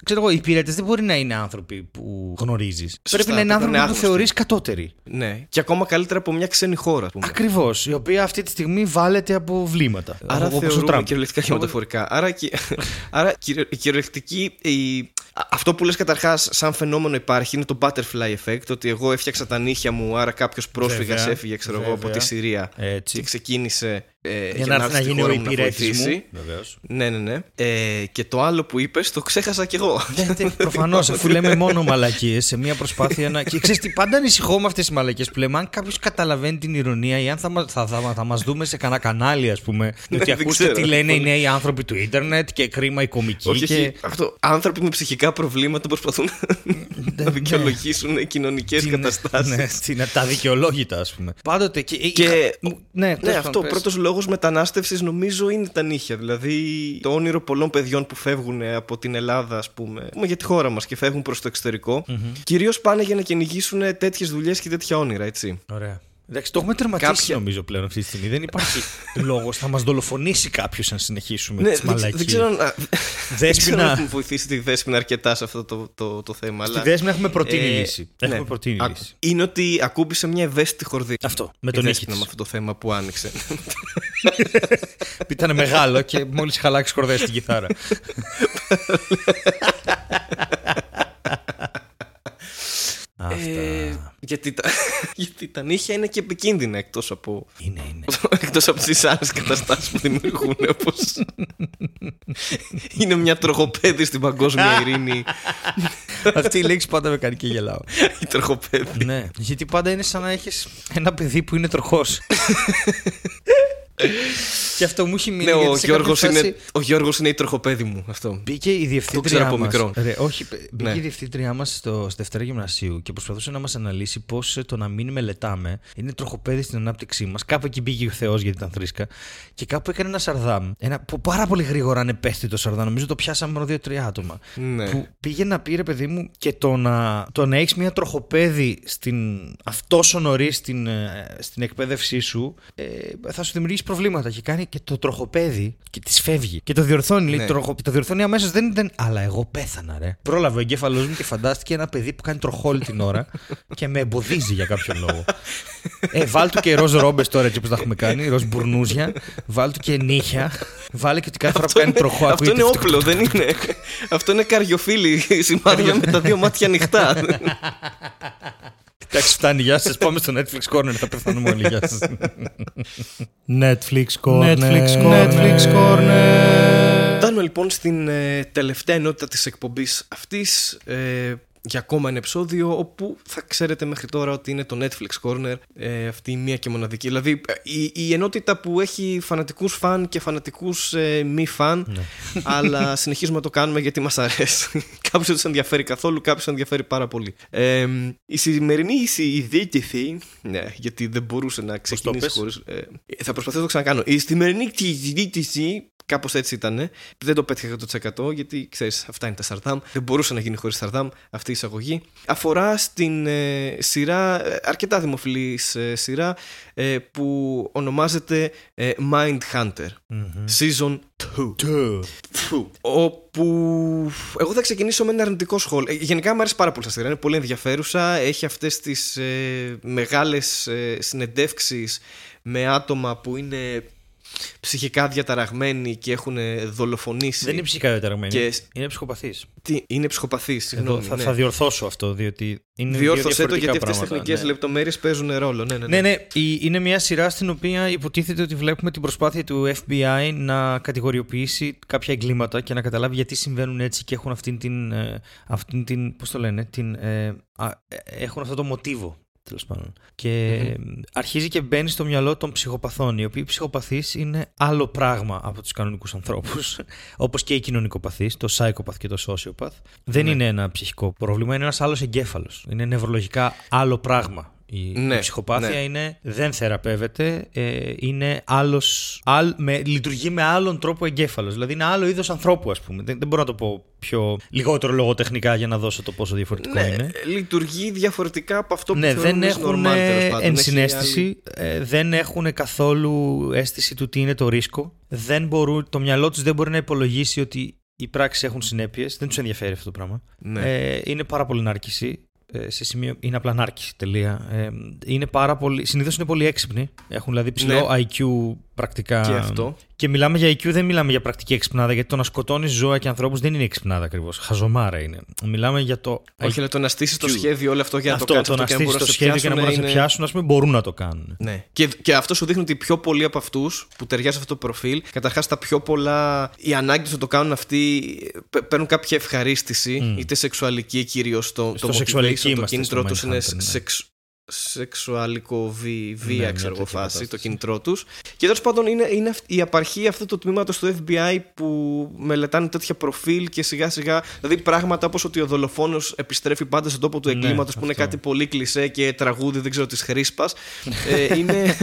ξέρω εγώ, οι υπηρέτες δεν μπορεί να είναι άνθρωποι που γνωρίζεις. Πρέπει να είναι πρέπει να άνθρωποι είναι που άγνωστοι. θεωρείς κατώτεροι. Ναι. Και ακόμα καλύτερα από μια ξένη χώρα. ας πούμε. Ακριβώς. Η οποία αυτή τη στιγμή βάλεται από βλήματα. Άρα όπως ο θεωρούμε Τραμπ. κυριολεκτικά και μεταφορικά. Άρα, κυ- *laughs* άρα κυριο- η κυριολεκτική. η- α- Αυτό που λες καταρχάς σαν φαινόμενο υπάρχει είναι το butterfly effect. Ότι εγώ έφτιαξα τα νύχια μου, άρα κάποιος πρόσφυγας Βέβαια. έφυγε ξέρω εγώ, από Βέβαια. τη Συρία Έτσι. και ξεκίνησε ε, Για να έρθει να στη γίνει ο χώρα μου να υπηρέτης βοηθήσει. μου. Βεβαίως. Ναι, ναι, ναι. Ε, και το άλλο που είπες το ξέχασα κι εγώ. Προφανώς, αφού λέμε μόνο μαλακίες σε μια προσπάθεια να. Και ξέρεις τι, πάντα ανησυχώ με αυτές τις μαλακίες που λέμε. Αν κάποιος καταλαβαίνει την ηρωνία ή αν θα, μα- θα, θα, θα μας δούμε σε κανένα κανάλι, ας πούμε. ότι δεν ακούστε ξέρω. τι λένε οι νέοι άνθρωποι του ίντερνετ και κρίμα οι κομικοί. Όχι, και... όχι. Αυτό, άνθρωποι με ψυχικά προβλήματα προσπαθούν να δικαιολογήσουν κοινωνικές την- καταστάσεις. Ναι, την- τα δικαιολόγητα, ας πούμε. Πάντοτε. Και, Και- μου- ναι, Ναι, τέλος αυτό. πάντων, Ο πες. πρώτος λόγος μετανάστευσης νομίζω είναι τα νύχια. Δηλαδή το όνειρο πολλών παιδιών που φεύγουν από την Ελλάδα, ας πούμε, πούμε, για τη χώρα μας και φεύγουν προς το εξωτερικό. Κυρίως πάνε για να κυνηγήσουν τέτοιες δουλειές και τέτοια όνειρα, έτσι. Ωραία. Εντάξει, το έχουμε τερματίσει Κάποια- νομίζω πλέον αυτή τη στιγμή. Δεν υπάρχει *laughs* λόγος. Θα μας δολοφονήσει κάποιος αν συνεχίσουμε Ναι, τις δεν, μαλακίες. *laughs* δεν ξέρω, αν- δεν ξέρω Δέσποινα. αν έχουμε βοηθήσει τη Δέσποινα αρκετά σε αυτό το, το, το θέμα. Στη αλλά, Δέσμη έχουμε προτείνει ε, λύση. Έχουμε ναι. προτείνει Άκου. λύση. Είναι ότι ακούμπησε μια ευαίσθητη χορδή. Αυτό. Με Η τον ήχη Δέσποινα με της. αυτό το θέμα που άνοιξε. Ήταν μεγάλο και μόλις χαλάξει κορδέ στην κιθάρα. *laughs* Αυτά. Ε, γιατί, τα, *laughs* γιατί τα νύχια είναι και επικίνδυνα εκτός από, Είναι, είναι. *laughs* εκτός από τις άλλες καταστάσεις που δημιουργούν όπως είναι μια τροχοπέδη στην παγκόσμια *laughs* ειρήνη Αυτή η λέξη πάντα με κάνει και γελάω. η τροχοπέδη ναι, γιατί πάντα είναι σαν να έχεις ένα παιδί που είναι τροχός. Και αυτό μου έχει μείνει. ναι, γιατί ο σε κάποια Γιώργος, φάση είναι, ο Γιώργος είναι η τροχοπέδη μου αυτό Μπήκε η ξέρω διευθύντριά από μας, μικρό. Ρε, όχι, μπήκε Ναι. η διευθύντριά μας στο, στη Δευτέρα Γυμνασίου και προσπαθούσε να μας αναλύσει πώς το να μην μελετάμε είναι τροχοπέδι στην ανάπτυξή μας. Κάπου εκεί μπήκε ο Θεός γιατί ήταν θρήσκα. Και κάπου έκανε ένα σαρδάμ. Ένα που πάρα πολύ γρήγορα ανεπέστη το σαρδάμ. Νομίζω το πιάσαμε μόνο δύο-τρία άτομα. Ναι. Που πήγε να πει ρε παιδί μου και το να, το να έχεις μια τροχοπέδη στην, αυτό τόσο νωρίς στην, ε, στην εκπαίδευσή σου ε, θα σου δημιουργήσει προβλήματα. Και κάνει και το τροχοπέδι και τη φεύγει. Και το διορθώνει. Λέει, Ναι. τροχο, το διορθώνει αμέσως. Δεν, δεν, αλλά εγώ πέθανα, ρε. Πρόλαβε ο εγκέφαλός μου και φαντάστηκε ένα παιδί που κάνει τροχόλ την ώρα *laughs* και με εμποδίζει για κάποιο λόγο. Ε, βάλ του και ροζ ρόμπες τώρα έτσι όπω τα έχουμε κάνει, ροζ μπουρνούζια. Βάλ του και νύχια. Βάλε και ότι κάθε φορά που κάνει τροχό αυτό ακούγεται είναι φτουκ, όπλο, δεν είναι. αυτό είναι καριοφίλι, *laughs* σημάδια με τα δύο μάτια ανοιχτά. *laughs* Εντάξει, φτάνει. Γεια σας. Πάμε στο Netflix Corner. Θα πεθάνουμε όλοι. Γεια σας. Netflix Corner. Netflix Corner. Netflix Corner. Φτάνουμε λοιπόν στην ε, τελευταία ενότητα της εκπομπής αυτής ε, για ακόμα ένα επεισόδιο όπου θα ξέρετε μέχρι τώρα ότι είναι το Netflix Corner ε, αυτή η μία και μοναδική δηλαδή ε, η, η ενότητα που έχει φανατικούς φαν και φανατικούς ε, μη φαν *laughs* αλλά συνεχίζουμε να το κάνουμε γιατί μας αρέσει *laughs* κάποιους δεν τους ενδιαφέρει καθόλου κάποιους τους ενδιαφέρει πάρα πολύ ε, η σημερινή συζήτηση ναι γιατί δεν μπορούσε να ξεκινήσει πες; χωρίς ε, θα προσπαθήσω να το ξανακάνω η σημερινή συζήτηση Κάπως έτσι ήταν. Δεν το πέτυχα 100% γιατί ξέρεις, αυτά είναι τα Σαρδάμ. Δεν μπορούσε να γίνει χωρίς Σαρδάμ αυτή η εισαγωγή. Αφορά στην ε, σειρά, ε, αρκετά δημοφιλής ε, σειρά, ε, που ονομάζεται ε, Mind Hunter Season 2. Φου. Όπου εγώ θα ξεκινήσω με ένα αρνητικό σχόλιο. Ε, Γενικά μου αρέσει πάρα πολύ στα σειρά. Είναι πολύ ενδιαφέρουσα. Έχει αυτές τις ε, μεγάλες ε, συνεντεύξεις με άτομα που είναι ψυχικά διαταραγμένοι και έχουν δολοφονήσει. Δεν είναι ψυχικά διαταραγμένη. Και- Είναι ψυχοπαθή. Τι, είναι ψυχοπαθή. Εδώ θα, θα διορθώσω αυτό, διότι είναι. Διόρθωσέ δύο το γιατί αυτές διαφορετικά οι τεχνικές πράγματα, ναι. λεπτομέρειες παίζουν ρόλο. Ναι, ναι, ναι. Ναι, ναι. η- Είναι μια σειρά στην οποία υποτίθεται ότι βλέπουμε την προσπάθεια του FBI να κατηγοριοποιήσει κάποια εγκλήματα και να καταλάβει γιατί συμβαίνουν έτσι και έχουν αυτήν την. ε, Αυτήν την πώς το λένε, την, ε, α, ε, έχουν αυτό το μοτίβο. Τέλος πάντων. Και ε, αρχίζει και μπαίνει στο μυαλό των ψυχοπαθών. Οι οποίοι ψυχοπαθείς είναι άλλο πράγμα από τους κανονικούς ανθρώπους. *laughs* Όπως και οι κοινωνικοπαθείς, το psychopath και το sociopath. Δεν Ναι. είναι ένα ψυχικό πρόβλημα, είναι ένας άλλος εγκέφαλος. Είναι νευρολογικά άλλο πράγμα. Η, Ναι, η ψυχοπάθεια ναι. είναι, δεν θεραπεύεται, ε, είναι άλλος, άλλ, με, λειτουργεί με άλλον τρόπο εγκέφαλος. Δηλαδή είναι άλλο είδος ανθρώπου, ας πούμε. Δεν, δεν μπορώ να το πω πιο λιγότερο λογοτεχνικά για να δώσω το πόσο διαφορετικό Ναι, είναι. λειτουργεί διαφορετικά από αυτό που Ναι, θεωρούμε δεν εμείς έχουν normal, τέλος πάντων. Έχει ενσυναίσθηση, ε, δεν έχουν καθόλου αίσθηση του τι είναι το ρίσκο. Δεν μπορούν, το μυαλό τους δεν μπορεί να υπολογίσει ότι οι πράξεις έχουν συνέπειες. Δεν τους ενδιαφέρει αυτό το πράγμα. Ναι. Ε, είναι πάρα πολύ νάρκηση. Ε, σε σημείο, είναι απλά νάρκηση, τελεία. Ε, είναι πάρα πολύ, συνήθως είναι πολύ έξυπνοι. Έχουν δηλαδή ψηλό IQ πρακτικά. Ναι. Και αυτό. Και μιλάμε για IQ, δεν μιλάμε για πρακτική εξυπνάδα, γιατί το να σκοτώνεις ζώα και ανθρώπους δεν είναι εξυπνάδα ακριβώς. Χαζομάρα είναι. Μιλάμε για το. Όχι, αλλά το να στήσεις το IQ. σχέδιο όλο αυτό για να αυτό, το κάνεις το να και να στήσεις μπορούν το να σε σχέδιο και να πιάσουν μπορούν να σε είναι- πιάσουν, ας πούμε, μπορούν να το κάνουν. Ναι. Και, και αυτό σου δείχνει ότι πιο πολλοί από αυτούς που ταιριάζει αυτό το προφίλ, καταρχάς τα πιο πολλά, η ανάγκη του να το κάνουν αυτοί π- παίρνουν κάποια ευχαρίστηση, είτε σεξουαλική κυρίως. Το, Στο το σεξουαλική motivation, το είμαστε κίνητρό στο τους είναι Mindhunter, ναι. σεξ, σεξουαλικό βι, βία, Ναι, μια ξέρω εγώ, τέτοια φάση, το κατάσταση. κίνητρό τους. Και τέλος πάντων είναι, είναι αυ- η απαρχή αυτού του τμήματος του FBI που μελετάνε τέτοια προφίλ και σιγά σιγά. Δηλαδή πράγματα όπως ότι ο δολοφόνος επιστρέφει πάντα στον τόπο του Ναι, εγκλήματος που είναι αυτό. κάτι πολύ κλισέ και τραγούδι, δεν ξέρω, της χρήσπας. ε, είναι,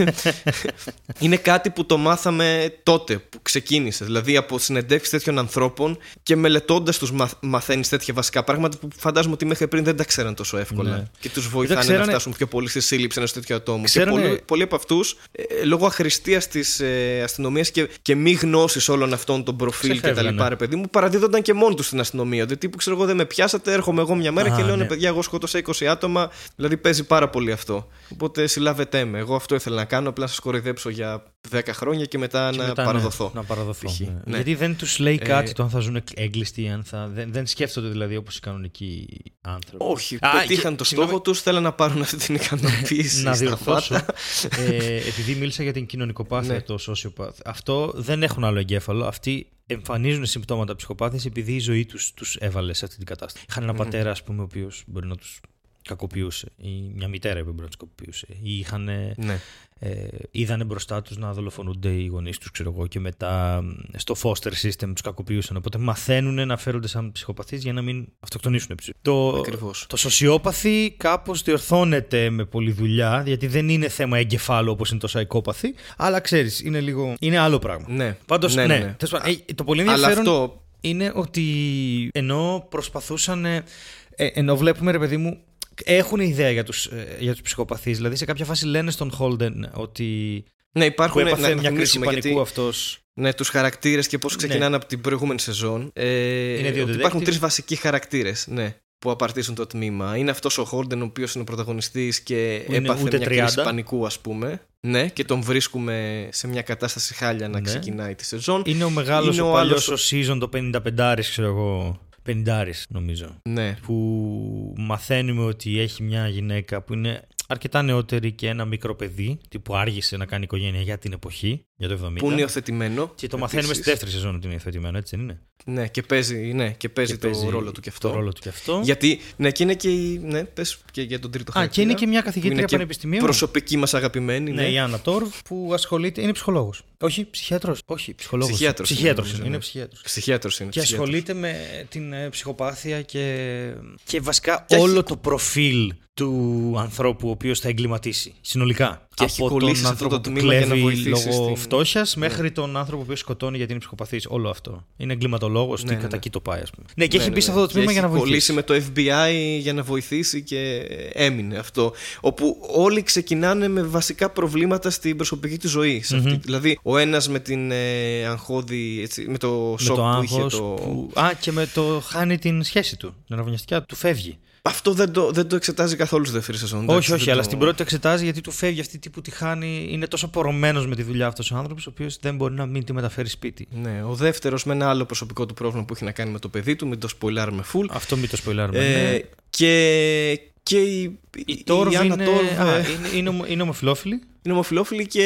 *laughs* είναι κάτι που το μάθαμε τότε που ξεκίνησε. Δηλαδή από συνεντεύξεις τέτοιων ανθρώπων και μελετώντας τους μαθ, μαθαίνεις τέτοια βασικά πράγματα που φαντάζομαι ότι μέχρι πριν δεν τα ξέραν τόσο εύκολα. Ναι. Και τους βοηθάνε να ξέρανε- φτάσουν πιο πολύ στη σύλληψη ενός τέτοιου ατόμου. Ξέρανε- Και πολλοί, πολλοί από αυτούς, ε, λόγω αχρηστίας της ε, αστυνομίας και, και μη γνώσης όλων αυτών των προφίλ και τα Ξεφεύγανε. λοιπά, ρε παιδί μου, παραδίδονταν και μόνοι τους στην αστυνομία. Δηλαδή, τύπου ξέρω εγώ, δεν με πιάσατε, έρχομαι εγώ μια μέρα Α, και λέω ναι, ναι. παιδιά, εγώ σκότωσα 20 άτομα. Δηλαδή, παίζει πάρα πολύ αυτό. Οπότε συλλάβετε με. Εγώ αυτό ήθελα να κάνω, απλά να σας κοροϊδέψω για 10 χρόνια και μετά Και να μετά, ναι, παραδοθώ. να παραδοθώ. π.χ. ναι. Ναι. Γιατί δεν τους λέει κάτι Ε, το αν θα ζουν έγκλειστοι ή αν θα. Δεν, δεν σκέφτονται δηλαδή όπως οι κανονικοί άνθρωποι. Όχι, Α, πετύχαν και- το συγγνώμη. στόχο τους, θέλαν να πάρουν αυτή την ικανοποίηση. *laughs* να στα διορθώσω. φάτα. ε, επειδή μίλησα για την κοινωνικοπάθεια, Ναι. το sociopath. Αυτό δεν έχουν άλλο εγκέφαλο. Αυτοί εμφανίζουν συμπτώματα ψυχοπάθειας επειδή η ζωή τους τους έβαλε σε αυτή την κατάσταση. Είχαν ένα πατέρα, ας πούμε, ο οποίος μπορεί να τους κακοποιούσε. Ή μια μητέρα που μπορεί να τους κακοποιούσε. Ή είχαν, Ναι. Ε, είδανε μπροστά τους να δολοφονούνται οι γονείς τους, ξέρω εγώ, και μετά μ, στο foster system τους κακοποιούσαν. Οπότε μαθαίνουν να φέρονται σαν ψυχοπαθείς για να μην αυτοκτονήσουν. επίσης. Το, Ακριβώς. το σοσιόπαθη κάπως διορθώνεται με πολλή δουλειά, γιατί δεν είναι θέμα εγκεφάλου όπως είναι το σαϊκόπαθη, αλλά ξέρεις, είναι λίγο... είναι άλλο πράγμα. Ναι. Πάντως, ναι, ναι, ναι, ναι. τέλος πάντων, ε, το πολύ Αλλά ενδιαφέρον αυτό είναι ότι ενώ προσπαθούσαν, ε, ε, ενώ βλέπουμε ρε παιδί μου, έχουν ιδέα για τους, ε, για τους ψυχοπαθείς, δηλαδή σε κάποια φάση λένε στον Holden ότι Ναι, που υπάρχουν. έπαθε να- να μια κρίση θυμίσουμε, πανικού γιατί- αυτός. Ναι, τους χαρακτήρες και πώς ξεκινάνε από την προηγούμενη σεζόν. Ε, Είναι δύο ότι υπάρχουν detectives. τρεις βασικοί χαρακτήρες ναι, που απαρτίζουν το τμήμα. Είναι αυτός ο Χόρντεν, ο οποίος είναι ο πρωταγωνιστής και Που είναι έπαθε ούτε μια 30. κρίση πανικού, ας πούμε. Ναι, και τον βρίσκουμε σε μια κατάσταση χάλια να Ναι. ξεκινάει τη σεζόν. Είναι ο μεγάλος Είναι ο, ο παλιός άλλος- ο season το 55 ξέρω εγώ, 50 νομίζω. Ναι, που μαθαίνουμε ότι έχει μια γυναίκα που είναι αρκετά νεότερη και ένα μικρό παιδί, που άργησε να κάνει οικογένεια για την εποχή, για το 70. που είναι υιοθετημένο. Και το μαθαίνουμε στη επίσης. δεύτερη σεζόν ότι είναι υιοθετημένο, έτσι δεν είναι; Ναι, και παίζει, ναι, και παίζει Και το ρόλο του και αυτό. Το ρόλο του και αυτό. Γιατί, ναι, και είναι και η. Ναι, πες και για τον τρίτο Α, χαρακτήρα. και είναι και μια που καθηγήτρια είναι και πανεπιστημίου. Προσωπική μας αγαπημένη. Ναι, η Άννα Τόρβ που ασχολείται. Είναι ψυχολόγος. Όχι, ψυχίατρο. Όχι, ψυχολόγος. Ψυχίατρος είναι, Ψυχίατρος νομίζω, είναι, είναι ναι. ψυχίατρος. Ψυχίατρος είναι. Και ψυχίατρος. ασχολείται με την ε, ψυχοπάθεια και, και βασικά Και όλο έχει- το προφίλ του του ανθρώπου ο οποίος θα εγκληματίσει. Συνολικά. Και έχει από κολλήσει τον σε αυτό άνθρωπο το που τμήμα για να κλέβει βοηθήσει λόγω στην- φτώχειας μέχρι τον άνθρωπο που σκοτώνει γιατί είναι ψυχοπαθή. Όλο αυτό. Είναι εγκληματολόγος και ναι, κατά ναι. εκεί το πάει, ας πούμε. Ναι, και Ναι, έχει ναι, μπει σε ναι. αυτό το Και τμήμα για να έχει βοηθήσει. κολλήσει με το FBI για να βοηθήσει και έμεινε αυτό. Όπου όλοι ξεκινάνε με βασικά προβλήματα στην προσωπική του ζωή. σε αυτή. Δηλαδή, ο ένας με την ε, αγχώδη, έτσι, με το Με σοκ το που είχε. άγχος Το... που- Α, και με το χάνει την σχέση του. Την αναβωνιαστικά του φεύγει. Αυτό δεν το, δεν το εξετάζει καθόλου στη δεύτερη σεζόν. όχι, εντάξει, όχι, δεν αλλά το- στην πρώτη το εξετάζει γιατί του φεύγει αυτή που τη χάνει. Είναι τόσο πορωμένος με τη δουλειά αυτός ο άνθρωπος, ο οποίος δεν μπορεί να μην τη μεταφέρει σπίτι. Ναι, ο δεύτερος με ένα άλλο προσωπικό του πρόβλημα που έχει να κάνει με το παιδί του, μην το σποιλάρουμε full. Αυτό μην το σποιλάρουμε. Ε, ναι. Και, και η, Η Τόρβ Άννα είναι, Τόρβ, α, ε, είναι, είναι, ομο- είναι ομοφυλόφιλη. είναι ομοφιλόφιλη και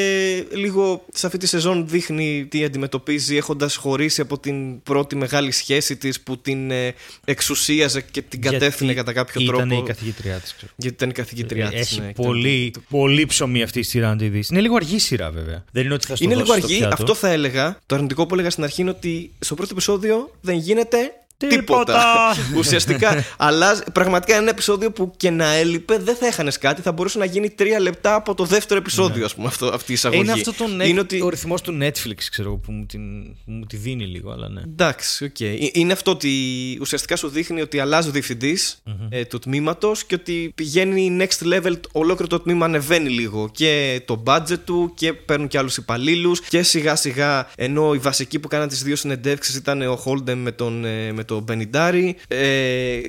λίγο σε αυτή τη σεζόν δείχνει τι αντιμετωπίζει έχοντας χωρίσει από την πρώτη μεγάλη σχέση της που την ε, εξουσίαζε και την κατεύθυνε Γιατί κατά κάποιο ήταν τρόπο. η καθηγήτριά της, ξέρω. Γιατί ήταν η καθηγήτριά της. Έχει ναι, ήταν πολύ, το- πολύ ψωμί αυτή η σειρά αν τη δεις. Είναι λίγο αργή σειρά βέβαια. Δεν είναι ότι θα στο Είναι δώσεις λίγο στο αργή, πιάτο. αυτό θα έλεγα. Το αρνητικό που έλεγα στην αρχή είναι ότι στο πρώτο επεισόδιο δεν γίνεται Τίποτα. τίποτα. Ουσιαστικά. Αλλά πραγματικά είναι ένα επεισόδιο που και να έλειπε δεν θα έχανες κάτι. Θα μπορούσε να γίνει τρία λεπτά από το δεύτερο επεισόδιο, ας πούμε, αυτό, αυτή η εισαγωγή. Ναι. Είναι αυτό το, Είναι ότι- ο ρυθμός του Netflix ξέρω εγώ, που μου, την, που μου τη δίνει λίγο, αλλά ναι. Εντάξει, οκ. Ε, Είναι αυτό ότι ουσιαστικά σου δείχνει ότι αλλάζει ο διευθυντής ε, του τμήματος και ότι πηγαίνει next level, ολόκληρο το τμήμα ανεβαίνει λίγο. Και το budget του και παίρνουν και άλλους υπαλλήλους. Και σιγά σιγά, ενώ οι βασικοί που κάναν τις δύο συνεντεύξεις ήταν ο Holden με τον, ε, με τον Μπενιντάρη. Ε, ε,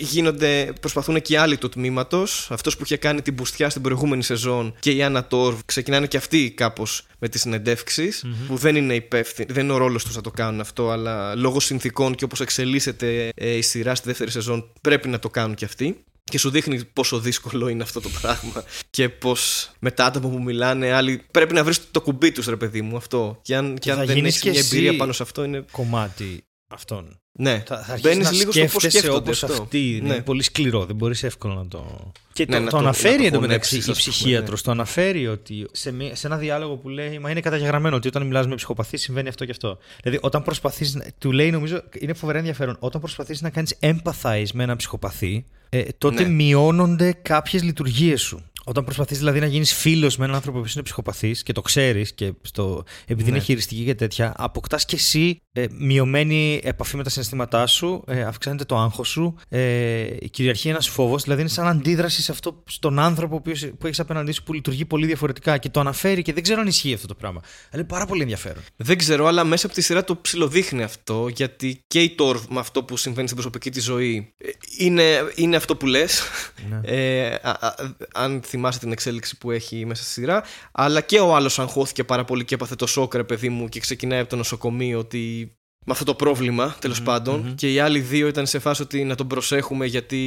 γίνονται, προσπαθούν και οι άλλοι του τμήματος. Αυτός που είχε κάνει την μπουστιά στην προηγούμενη σεζόν και η Άννα Τόρβ ξεκινάνε και αυτοί κάπως με τις συνεντευξει που δεν είναι υπεύθυνοι, δεν είναι ο ρόλος τους να το κάνουν αυτό, αλλά λόγω συνθήκων και όπως εξελίσσεται ε, η σειρά στη δεύτερη σεζόν πρέπει να το κάνουν και αυτοί. Και σου δείχνει πόσο δύσκολο είναι αυτό το πράγμα. *laughs* Και πω με τα άτομα που μιλάνε, άλλοι πρέπει να βρεις το κουμπί τους, ρε παιδί μου, αυτό. Και αν, και θα αν δεν γίνεις έχεις και μια εσύ εμπειρία πάνω σε αυτό, είναι. Κομμάτι αυτών. Ναι, Θα, θα αρχίσεις μπαίνεις να λίγο στο πώς σκέφτεσαι σκέφτονται όπως αυτό. αυτή. Είναι Ναι. πολύ σκληρό, δεν μπορείς εύκολα να το... Και Ναι, το, να το το- αναφέρει να το εντωμεταξύ η χωνέψεις, ας πούμε, ψυχίατρος, ναι. το αναφέρει ότι σε, μία- σε ένα διάλογο που λέει Μα είναι καταγεγραμμένο ότι όταν μιλάς με ψυχοπαθή συμβαίνει αυτό και αυτό. Δηλαδή, όταν προσπαθείς, να- του λέει, νομίζω, είναι φοβερά ενδιαφέρον, όταν προσπαθείς να κάνεις empathize με ένα ψυχοπαθή, ε, τότε Ναι. μειώνονται κάποιες λειτουργίες σου. Όταν προσπαθείς δηλαδή να γίνεις φίλος με έναν άνθρωπο που είναι ψυχοπαθής και το ξέρεις και στο, επειδή Ναι. είναι χειριστική και τέτοια, αποκτάς κι εσύ ε, μειωμένη επαφή με τα συναισθήματά σου, ε, αυξάνεται το άγχος σου, ε, κυριαρχεί ένας φόβος, δηλαδή είναι σαν αντίδραση σε αυτό, στον άνθρωπο που, οποίος- που έχεις απέναντί σου που λειτουργεί πολύ διαφορετικά και το αναφέρει και δεν ξέρω αν ισχύει αυτό το πράγμα. Αλλά είναι πάρα πολύ ενδιαφέρον. Δεν ξέρω, αλλά μέσα από τη σειρά το ψιλοδείχνει αυτό, γιατί και η Τόρβ με αυτό που συμβαίνει στην προσωπική της ζωή ε, είναι, είναι αυτό που λες. Ναι. Ε, α- α- αν θυμάσαι την εξέλιξη που έχει μέσα στη σειρά. Αλλά και ο άλλος αγχώθηκε πάρα πολύ και έπαθε το σοκ, ρε παιδί μου, και ξεκινάει από το νοσοκομείο ότι. Με αυτό το πρόβλημα, τέλος πάντων. Και οι άλλοι δύο ήταν σε φάση ότι να τον προσέχουμε γιατί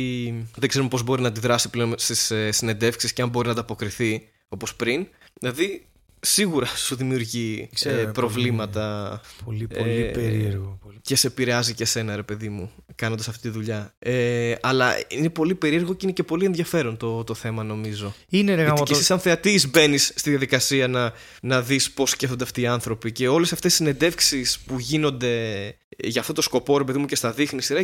δεν ξέρουμε πώς μπορεί να αντιδράσει πλέον στις ε, συνεντεύξεις και αν μπορεί να ανταποκριθεί όπως πριν. Δηλαδή, σίγουρα σου δημιουργεί Ξέρω, ε, πολύ- προβλήματα Πολύ, πολύ Ε, περίεργο. Πολύ... και σε επηρεάζει και εσένα, ρε παιδί μου, κάνοντας αυτή τη δουλειά. Ε, αλλά είναι πολύ περίεργο και είναι και πολύ ενδιαφέρον το, το θέμα, νομίζω. Είναι ρε Γιατί γάμο και εσύ, σαν θεατής, μπαίνεις στη διαδικασία να, να δεις πώς σκέφτονται αυτοί οι άνθρωποι και όλες αυτές οι συνεντεύξεις που γίνονται για αυτό το σκοπό, ρε παιδί μου, και στα δείχνει η σειρά, ε,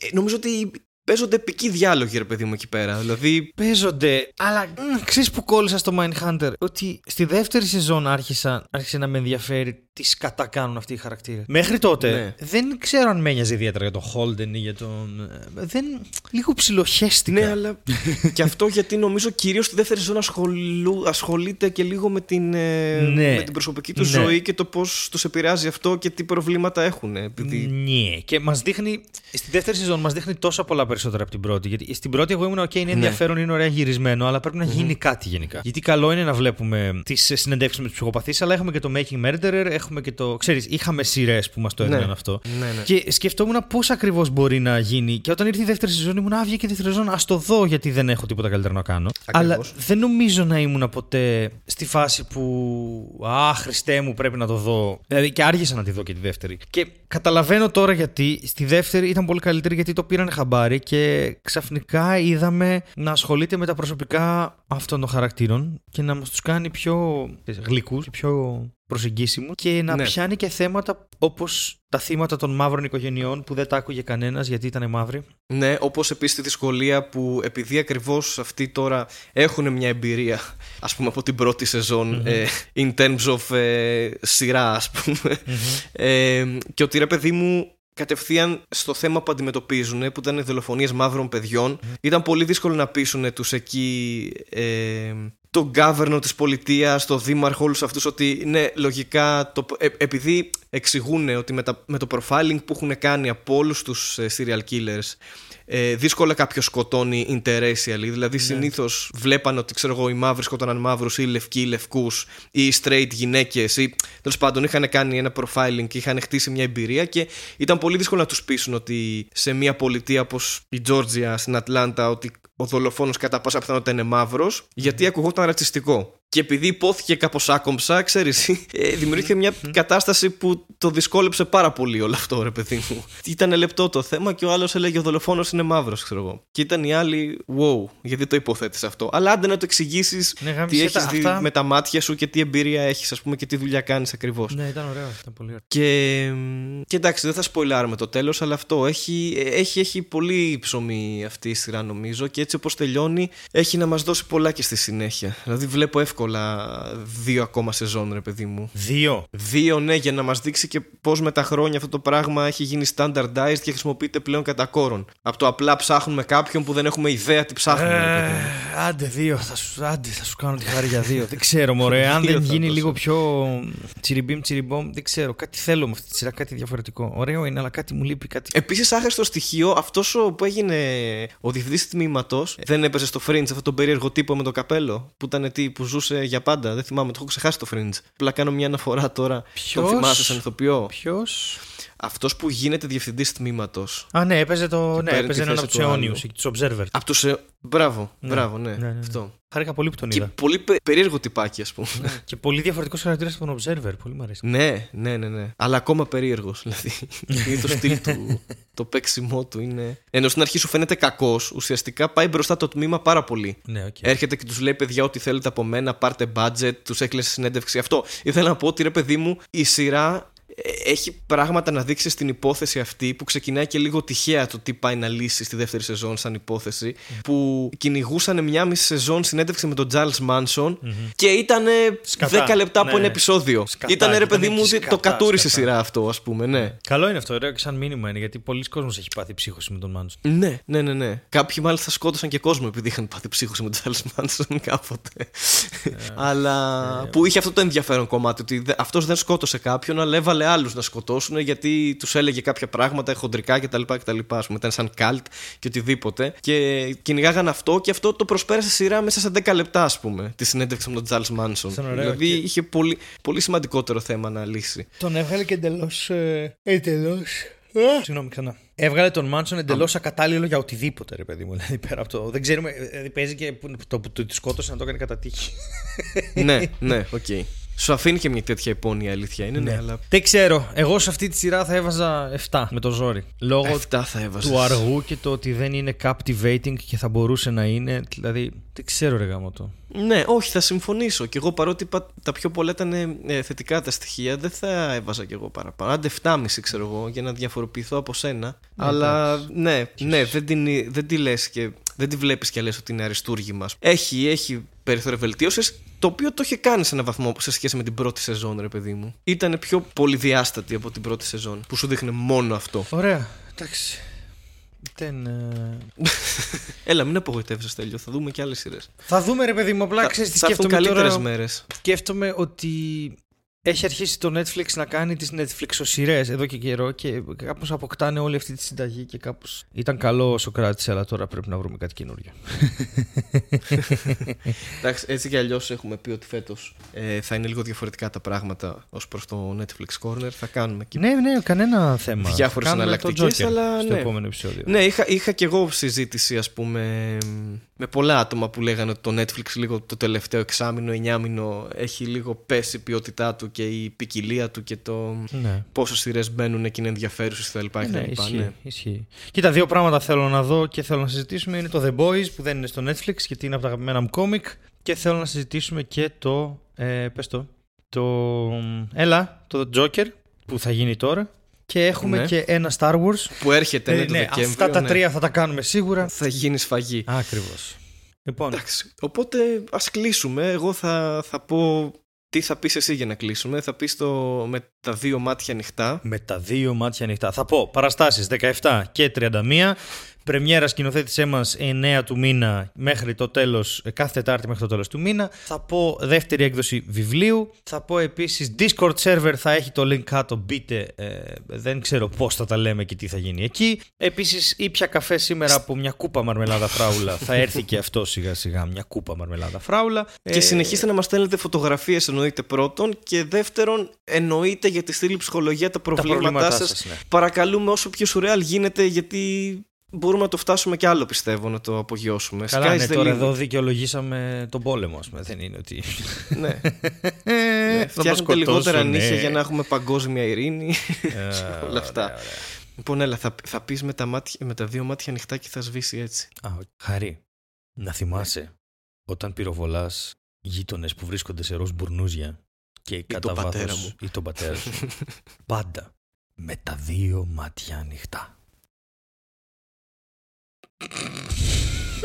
ε, νομίζω ότι παίζονται επικοί διάλογοι, ρε παιδί μου, εκεί πέρα. Δηλαδή, Παίζονται, αλλά ξέρεις που κόλλησα στο Mindhunter; Ότι στη δεύτερη σεζόν άρχισα, άρχισε να με ενδιαφέρει τις κατά κάνουν αυτοί οι χαρακτήρες. Μέχρι τότε Ναι. δεν ξέρω αν με ένοιαζε ιδιαίτερα για τον Holden ή για τον. ε, Δεν. Λίγο ψιλοχέστηκα. ναι, αλλά *laughs* και αυτό γιατί νομίζω κυρίως στη δεύτερη ζώνη ασχολού, ασχολείται και λίγο με την, ε, Ναι. με την προσωπική του Ναι. ζωή και το πώς τους επηρεάζει αυτό και τι προβλήματα έχουν. Επειδή... Ναι, και μας δείχνει. Στη δεύτερη σεζόν μας δείχνει τόσα πολλά περισσότερα από την πρώτη. Γιατί στην πρώτη εγώ ήμουν, OK, είναι ενδιαφέρον, είναι ωραία γυρισμένο, αλλά πρέπει να γίνει κάτι γενικά. Γιατί καλό είναι να βλέπουμε τις συνεντεύξεις με τους ψυχοπαθείς, αλλά έχουμε και το Making Murderer, έχουμε και το. ξέρεις, είχαμε σειρές που μας το Ναι. έδιναν αυτό. Ναι, ναι. Και σκεφτόμουν πώς ακριβώς μπορεί να γίνει. Και όταν ήρθε η δεύτερη σεζόν, ήμουν άβγε και η δεύτερη σεζόν, ας το δω γιατί δεν έχω τίποτα καλύτερο να κάνω. Ακριβώς. Αλλά δεν νομίζω να ήμουν ποτέ στη φάση που. Α, Χριστέ μου, πρέπει να το δω. Δηλαδή και άργησα να τη δω και τη δεύτερη. Και καταλαβαίνω τώρα γιατί στη δεύτερη ήταν πολύ καλύτερη γιατί το πήραν χαμπάρι και ξαφνικά είδαμε να ασχολείται με τα προσωπικά αυτών των χαρακτήρων και να μας τους κάνει πιο γλυκούς, πιο προσεγγίσιμους και να Ναι. πιάνει και θέματα όπως τα θύματα των μαύρων οικογενειών που δεν τα άκουγε κανένας γιατί ήταν μαύροι. Ναι, όπως επίσης τη δυσκολία που επειδή ακριβώς αυτοί τώρα έχουν μια εμπειρία, ας πούμε, από την πρώτη σεζόν, ε, in terms of ε, σειρά, ας πούμε. Ε, και ότι ρε παιδί μου, κατευθείαν στο θέμα που αντιμετωπίζουν, που ήταν οι δολοφονίες μαύρων παιδιών, ήταν πολύ δύσκολο να πείσουν τους εκεί. Ε, τον governor της πολιτείας, τον δήμαρχο, όλους αυτούς ότι ναι, λογικά το, ε, επειδή εξηγούν ότι με, τα, με το profiling που έχουν κάνει από όλους τους ε, serial killers ε, δύσκολα κάποιος σκοτώνει interracially. Δηλαδή, συνήθως βλέπαν ότι ξέρω εγώ, οι μαύροι σκότωναν μαύρους ή οι λευκοί λευκούς ή οι straight γυναίκες ή τέλος πάντων είχαν κάνει ένα profiling και είχαν χτίσει μια εμπειρία και ήταν πολύ δύσκολο να τους πείσουν ότι σε μια πολιτεία όπως η Georgia στην Ατλάντα ότι ο δολοφόνος κατά πάσα πιθανότητα είναι μαύρος, γιατί ακουγόταν ρατσιστικό. Και επειδή υπόθηκε κάπως άκομψα, ξέρεις, *laughs* δημιουργήθηκε μια κατάσταση που το δυσκόλεψε πάρα πολύ όλο αυτό, ρε παιδί μου. Ήταν λεπτό το θέμα και ο άλλος έλεγε ο δολοφόνος είναι μαύρος, ξέρω εγώ. Και ήταν οι άλλοι, wow, γιατί το υποθέτεις αυτό. Αλλά άντε να το εξηγήσεις Ναι, τι γάμισε έχεις τα- δει αυτά- με τα μάτια σου και τι εμπειρία έχεις, ας πούμε, και τι δουλειά κάνεις ακριβώς. Ναι, ήταν ωραίο. Ήταν πολύ ωραίο. Και, και εντάξει, δεν θα σποιλάρουμε το τέλος, αλλά αυτό έχει, έχει, έχει πολύ ψωμί αυτή η σειρά, νομίζω. Και έτσι όπως τελειώνει, έχει να μας δώσει πολλά και στη συνέχεια. Δηλαδή, βλέπω εύκολα δύο ακόμα σεζόν, ρε παιδί μου. Δύο. Δύο, ναι, για να μας δείξει και πώς με τα χρόνια αυτό το πράγμα έχει γίνει standardized και χρησιμοποιείται πλέον κατά κόρον. Από το απλά ψάχνουμε κάποιον που δεν έχουμε ιδέα τι ψάχνουμε. ρε παιδί μου. Ε, άντε δύο, θα σου, άντε, θα σου κάνω τη χάρη για δύο. δεν ξέρω, *laughs* μωρέ. Αν Δύο δεν θα γίνει δώσω. λίγο πιο τσιριμπίμ τσιριμπόμ, δεν ξέρω. Κάτι θέλω με αυτή τη σειρά, κάτι διαφορετικό. Ωραίο είναι, αλλά κάτι μου λείπει. Κάτι... Επίσης, άχρηστο στοιχείο, αυτός που έγινε ο διευθυντής τμήματος δεν έπαιζε στο Fringe αυτό τον περίεργο τύπο με το καπέλο που ήταν τι, που ζούσε για πάντα. Δεν θυμάμαι, το έχω ξεχάσει το Fringe. Απλά κάνω μια αναφορά τώρα. Ποιος; Τον θυμάσαι σαν ηθοποιό; Ποιος; Αυτός που γίνεται διευθυντής τμήματος. Α, ναι, έπαιζε, το, ναι, παίρνει έπαιζε τη έναν θέση από του του αιώνιους, άλλου. τους Observer. Από τους. Ε... Μπράβο, μπράβο, ναι. ναι, ναι, ναι. Αυτό. Χάρηκα πολύ που τον Και είδα. πολύ πε- περίεργο τυπάκι, ας πούμε. Και πολύ διαφορετικός χαρακτήρας από τον Observer. Πολύ μου αρέσει. Ναι, ναι, ναι, ναι. Αλλά ακόμα περίεργος. Δηλαδή, *laughs* είναι το στυλ του, το παίξιμό του είναι. Ενώ στην αρχή σου φαίνεται κακός, ουσιαστικά πάει μπροστά το τμήμα πάρα πολύ. Ναι, οκ. Έρχεται και τους λέει: Παιδιά, ό,τι θέλετε από μένα, πάρτε budget, τους έκλεισε συνέντευξη. Αυτό. Ήθελα να πω ότι ρε παιδί μου, η σειρά ε, έχει πράγματα να δείξει στην υπόθεση αυτή που ξεκινάει και λίγο τυχαία το τι πάει να λύσει στη δεύτερη σεζόν σαν υπόθεση. Που κυνηγούσαν μια μισή σεζόν συνέντευξη με τον Charles Manson και ήταν Σκατά. 10 λεπτά από Ναι. ένα επεισόδιο. Σκατά, Ήταν ρε ήταν παιδί εκεί μου, ότι σκατά, το κατούρησε σκατά. σειρά αυτό, ας πούμε, ναι. Καλό είναι αυτό, ωραίο και σαν μήνυμα είναι γιατί πολλοί κόσμος έχει πάθει ψύχωση με τον Μάντσον. Ναι, ναι, ναι, ναι. Κάποιοι μάλιστα σκότωσαν και κόσμο επειδή είχαν πάθει ψύχωση με τον Charles *laughs* Manson κάποτε. αλλά που είχε αυτό το ενδιαφέρον κομμάτι, ότι αυτός δεν σκότωσε κάποιον, αλλά έβαλε άλλους να σκοτώσουν γιατί τους έλεγε κάποια πράγματα χοντρικά κτλ. κτλ ας πούμε, ήταν σαν καλτ και οτιδήποτε. Και κυνηγάγαν αυτό και αυτό το προσπέρασε σειρά μέσα σε 10 λεπτά, ας πούμε, τη συνέντευξη με τον Charles Manson. Ήταν ωραίο δηλαδή και- είχε πολύ, πολύ σημαντικότερο θέμα να λύσει. Τον έβγαλε και εντελώς. Εντελώς. Συγγνώμη ξανά. Έβγαλε τον Μάνσον εντελώς ακατάλληλο για οτιδήποτε, ρε παιδί μου. Δηλαδή πέρα από το. Δεν ξέρουμε. Δηλαδή παίζει και που το που το, τη σκότωσε να το έκανε κατά τύχη. ναι, *laughs* ναι, οκ. Σου αφήνει και μια τέτοια υπόνοια, η αλήθεια είναι, ναι, αλλά. Δεν ξέρω. Εγώ σε αυτή τη σειρά θα έβαζα 7 με το ζόρι. Λόγω Αυτά θα έβαζα. του αργού και το ότι δεν είναι captivating και θα μπορούσε να είναι. Δηλαδή, δεν ξέρω, ρε γαμώτο. Ναι, όχι, θα συμφωνήσω. Και εγώ παρότι είπα, τα πιο πολλά ήταν ε, θετικά τα στοιχεία, δεν θα έβαζα κι εγώ παραπάνω. Άντε 7,5 ξέρω εγώ, για να διαφοροποιηθώ από σένα. Αλλά ναι, ναι, δεν, την, δεν τη λες και δεν τη βλέπεις και λε ότι είναι αριστούργημα. Έχει, έχει περιθώριο βελτίωσης, το οποίο το είχε κάνει σε έναν βαθμό σε σχέση με την πρώτη σεζόν, ρε παιδί μου. Ήταν πιο πολυδιάστατη από την πρώτη σεζόν, που σου δείχνει μόνο αυτό. Ωραία. Εντάξει. Δεν. ε, *laughs* Έλα, μην απογοητεύεσαι τέλειο, θα δούμε και άλλες σειρές. Θα δούμε, ρε παιδί μου. Απλά ξέρεις τι θα έρθουν σκέφτομαι καλύτερες τώρα. μέρες. Σκέφτομαι ότι έχει αρχίσει το Netflix να κάνει τις Netflix οσυρές εδώ και καιρό και κάπως αποκτάνε όλη αυτή τη συνταγή και κάπως ήταν καλό όσο κράτησε αλλά τώρα πρέπει να βρούμε κάτι καινούριο. *laughs* Εντάξει, έτσι κι αλλιώς έχουμε πει ότι φέτος ε, θα είναι λίγο διαφορετικά τα πράγματα ως προς το Netflix Corner. Θα κάνουμε και. ναι, ναι, κανένα θέμα. Διάφορες Θα κάνουμε το εναλλακτικές, Joker αλλά στο ναι. επόμενο επεισόδιο. Ναι, είχα, είχα κι εγώ συζήτηση, ας πούμε, με πολλά άτομα που λέγανε ότι το Netflix λίγο το τελευταίο εξάμηνο, εννιάμηνο έχει λίγο πέσει η ποιότητά του και η ποικιλία του και το Ναι. πόσο σειρές μπαίνουν και είναι ενδιαφέρουσες κτλ. Ε, ναι, κτλ, ισχύει, ναι. ισχύει. Κοίτα, δύο πράγματα θέλω να δω και θέλω να συζητήσουμε. Είναι το The Boys που δεν είναι στο Netflix γιατί είναι από τα αγαπημένα μου κόμικ. Και θέλω να συζητήσουμε και το. Ε, πες το. Το. Έλα, το Joker που θα γίνει τώρα. Και έχουμε Ναι. και ένα Star Wars. Που έρχεται ναι, Ε, το ναι, Δεκέμβριο. αυτά τα ναι. τρία θα τα κάνουμε σίγουρα. Θα γίνει σφαγή. Ακριβώς. Λοιπόν, Εντάξει. Οπότε ας κλείσουμε. Εγώ θα, θα πω τι θα πεις εσύ για να κλείσουμε. Θα πεις το με τα δύο μάτια ανοιχτά. με τα δύο μάτια ανοιχτά. Θα πω παραστάσεις 17 και 31. Πρεμιέρα σκηνοθέτησέ μας 9 του μήνα μέχρι το τέλος, κάθε Τετάρτη μέχρι το τέλος του μήνα. Θα πω δεύτερη έκδοση βιβλίου. Θα πω επίσης Discord server θα έχει το link κάτω. Μπείτε. ε, δεν ξέρω πώς θα τα λέμε και τι θα γίνει εκεί. Επίσης ήπια καφέ σήμερα από μια κούπα μαρμελάδα φράουλα. θα έρθει και αυτό σιγά σιγά. Μια κούπα μαρμελάδα φράουλα. Και Ε, συνεχίστε να μας στέλνετε φωτογραφίες εννοείται πρώτον. Και δεύτερον, εννοείται για τη στήλη ψυχολογία τα προβλήματά προβλήματά σας. σας, ναι. Παρακαλούμε όσο πιο σουρεάλ γίνεται, γιατί μπορούμε να το φτάσουμε κι άλλο πιστεύω να το απογειώσουμε. Καλά, Sky's ναι, the τώρα limit. εδώ δικαιολογήσαμε τον πόλεμο, ας πούμε. Δεν είναι ότι. Ναι. Ε, *laughs* ναι. θα μας Φτιάχνετε λιγότερα σκοτώσουν, νύχια ναι. για να έχουμε παγκόσμια ειρήνη. Ε, *laughs* όλα αυτά. ωραία, ωραία. λοιπόν, έλα, θα, θα πεις με, τα μάτια- με τα δύο μάτια ανοιχτά και θα σβήσει έτσι. Α, οκ. Χάρη, να θυμάσαι όταν πυροβολάς γείτονες που βρίσκονται σε ροζ μπουρνούζια και κατά τον πατέρα βάθος- μου. ή τον πατέρα σου. *laughs* Πάντα με τα δύο μάτια ανοιχτά.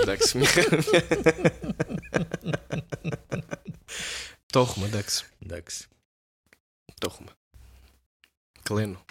Εντάξει. μια- το έχουμε, εντάξει. Εντάξει. Το έχουμε. Κλείνω.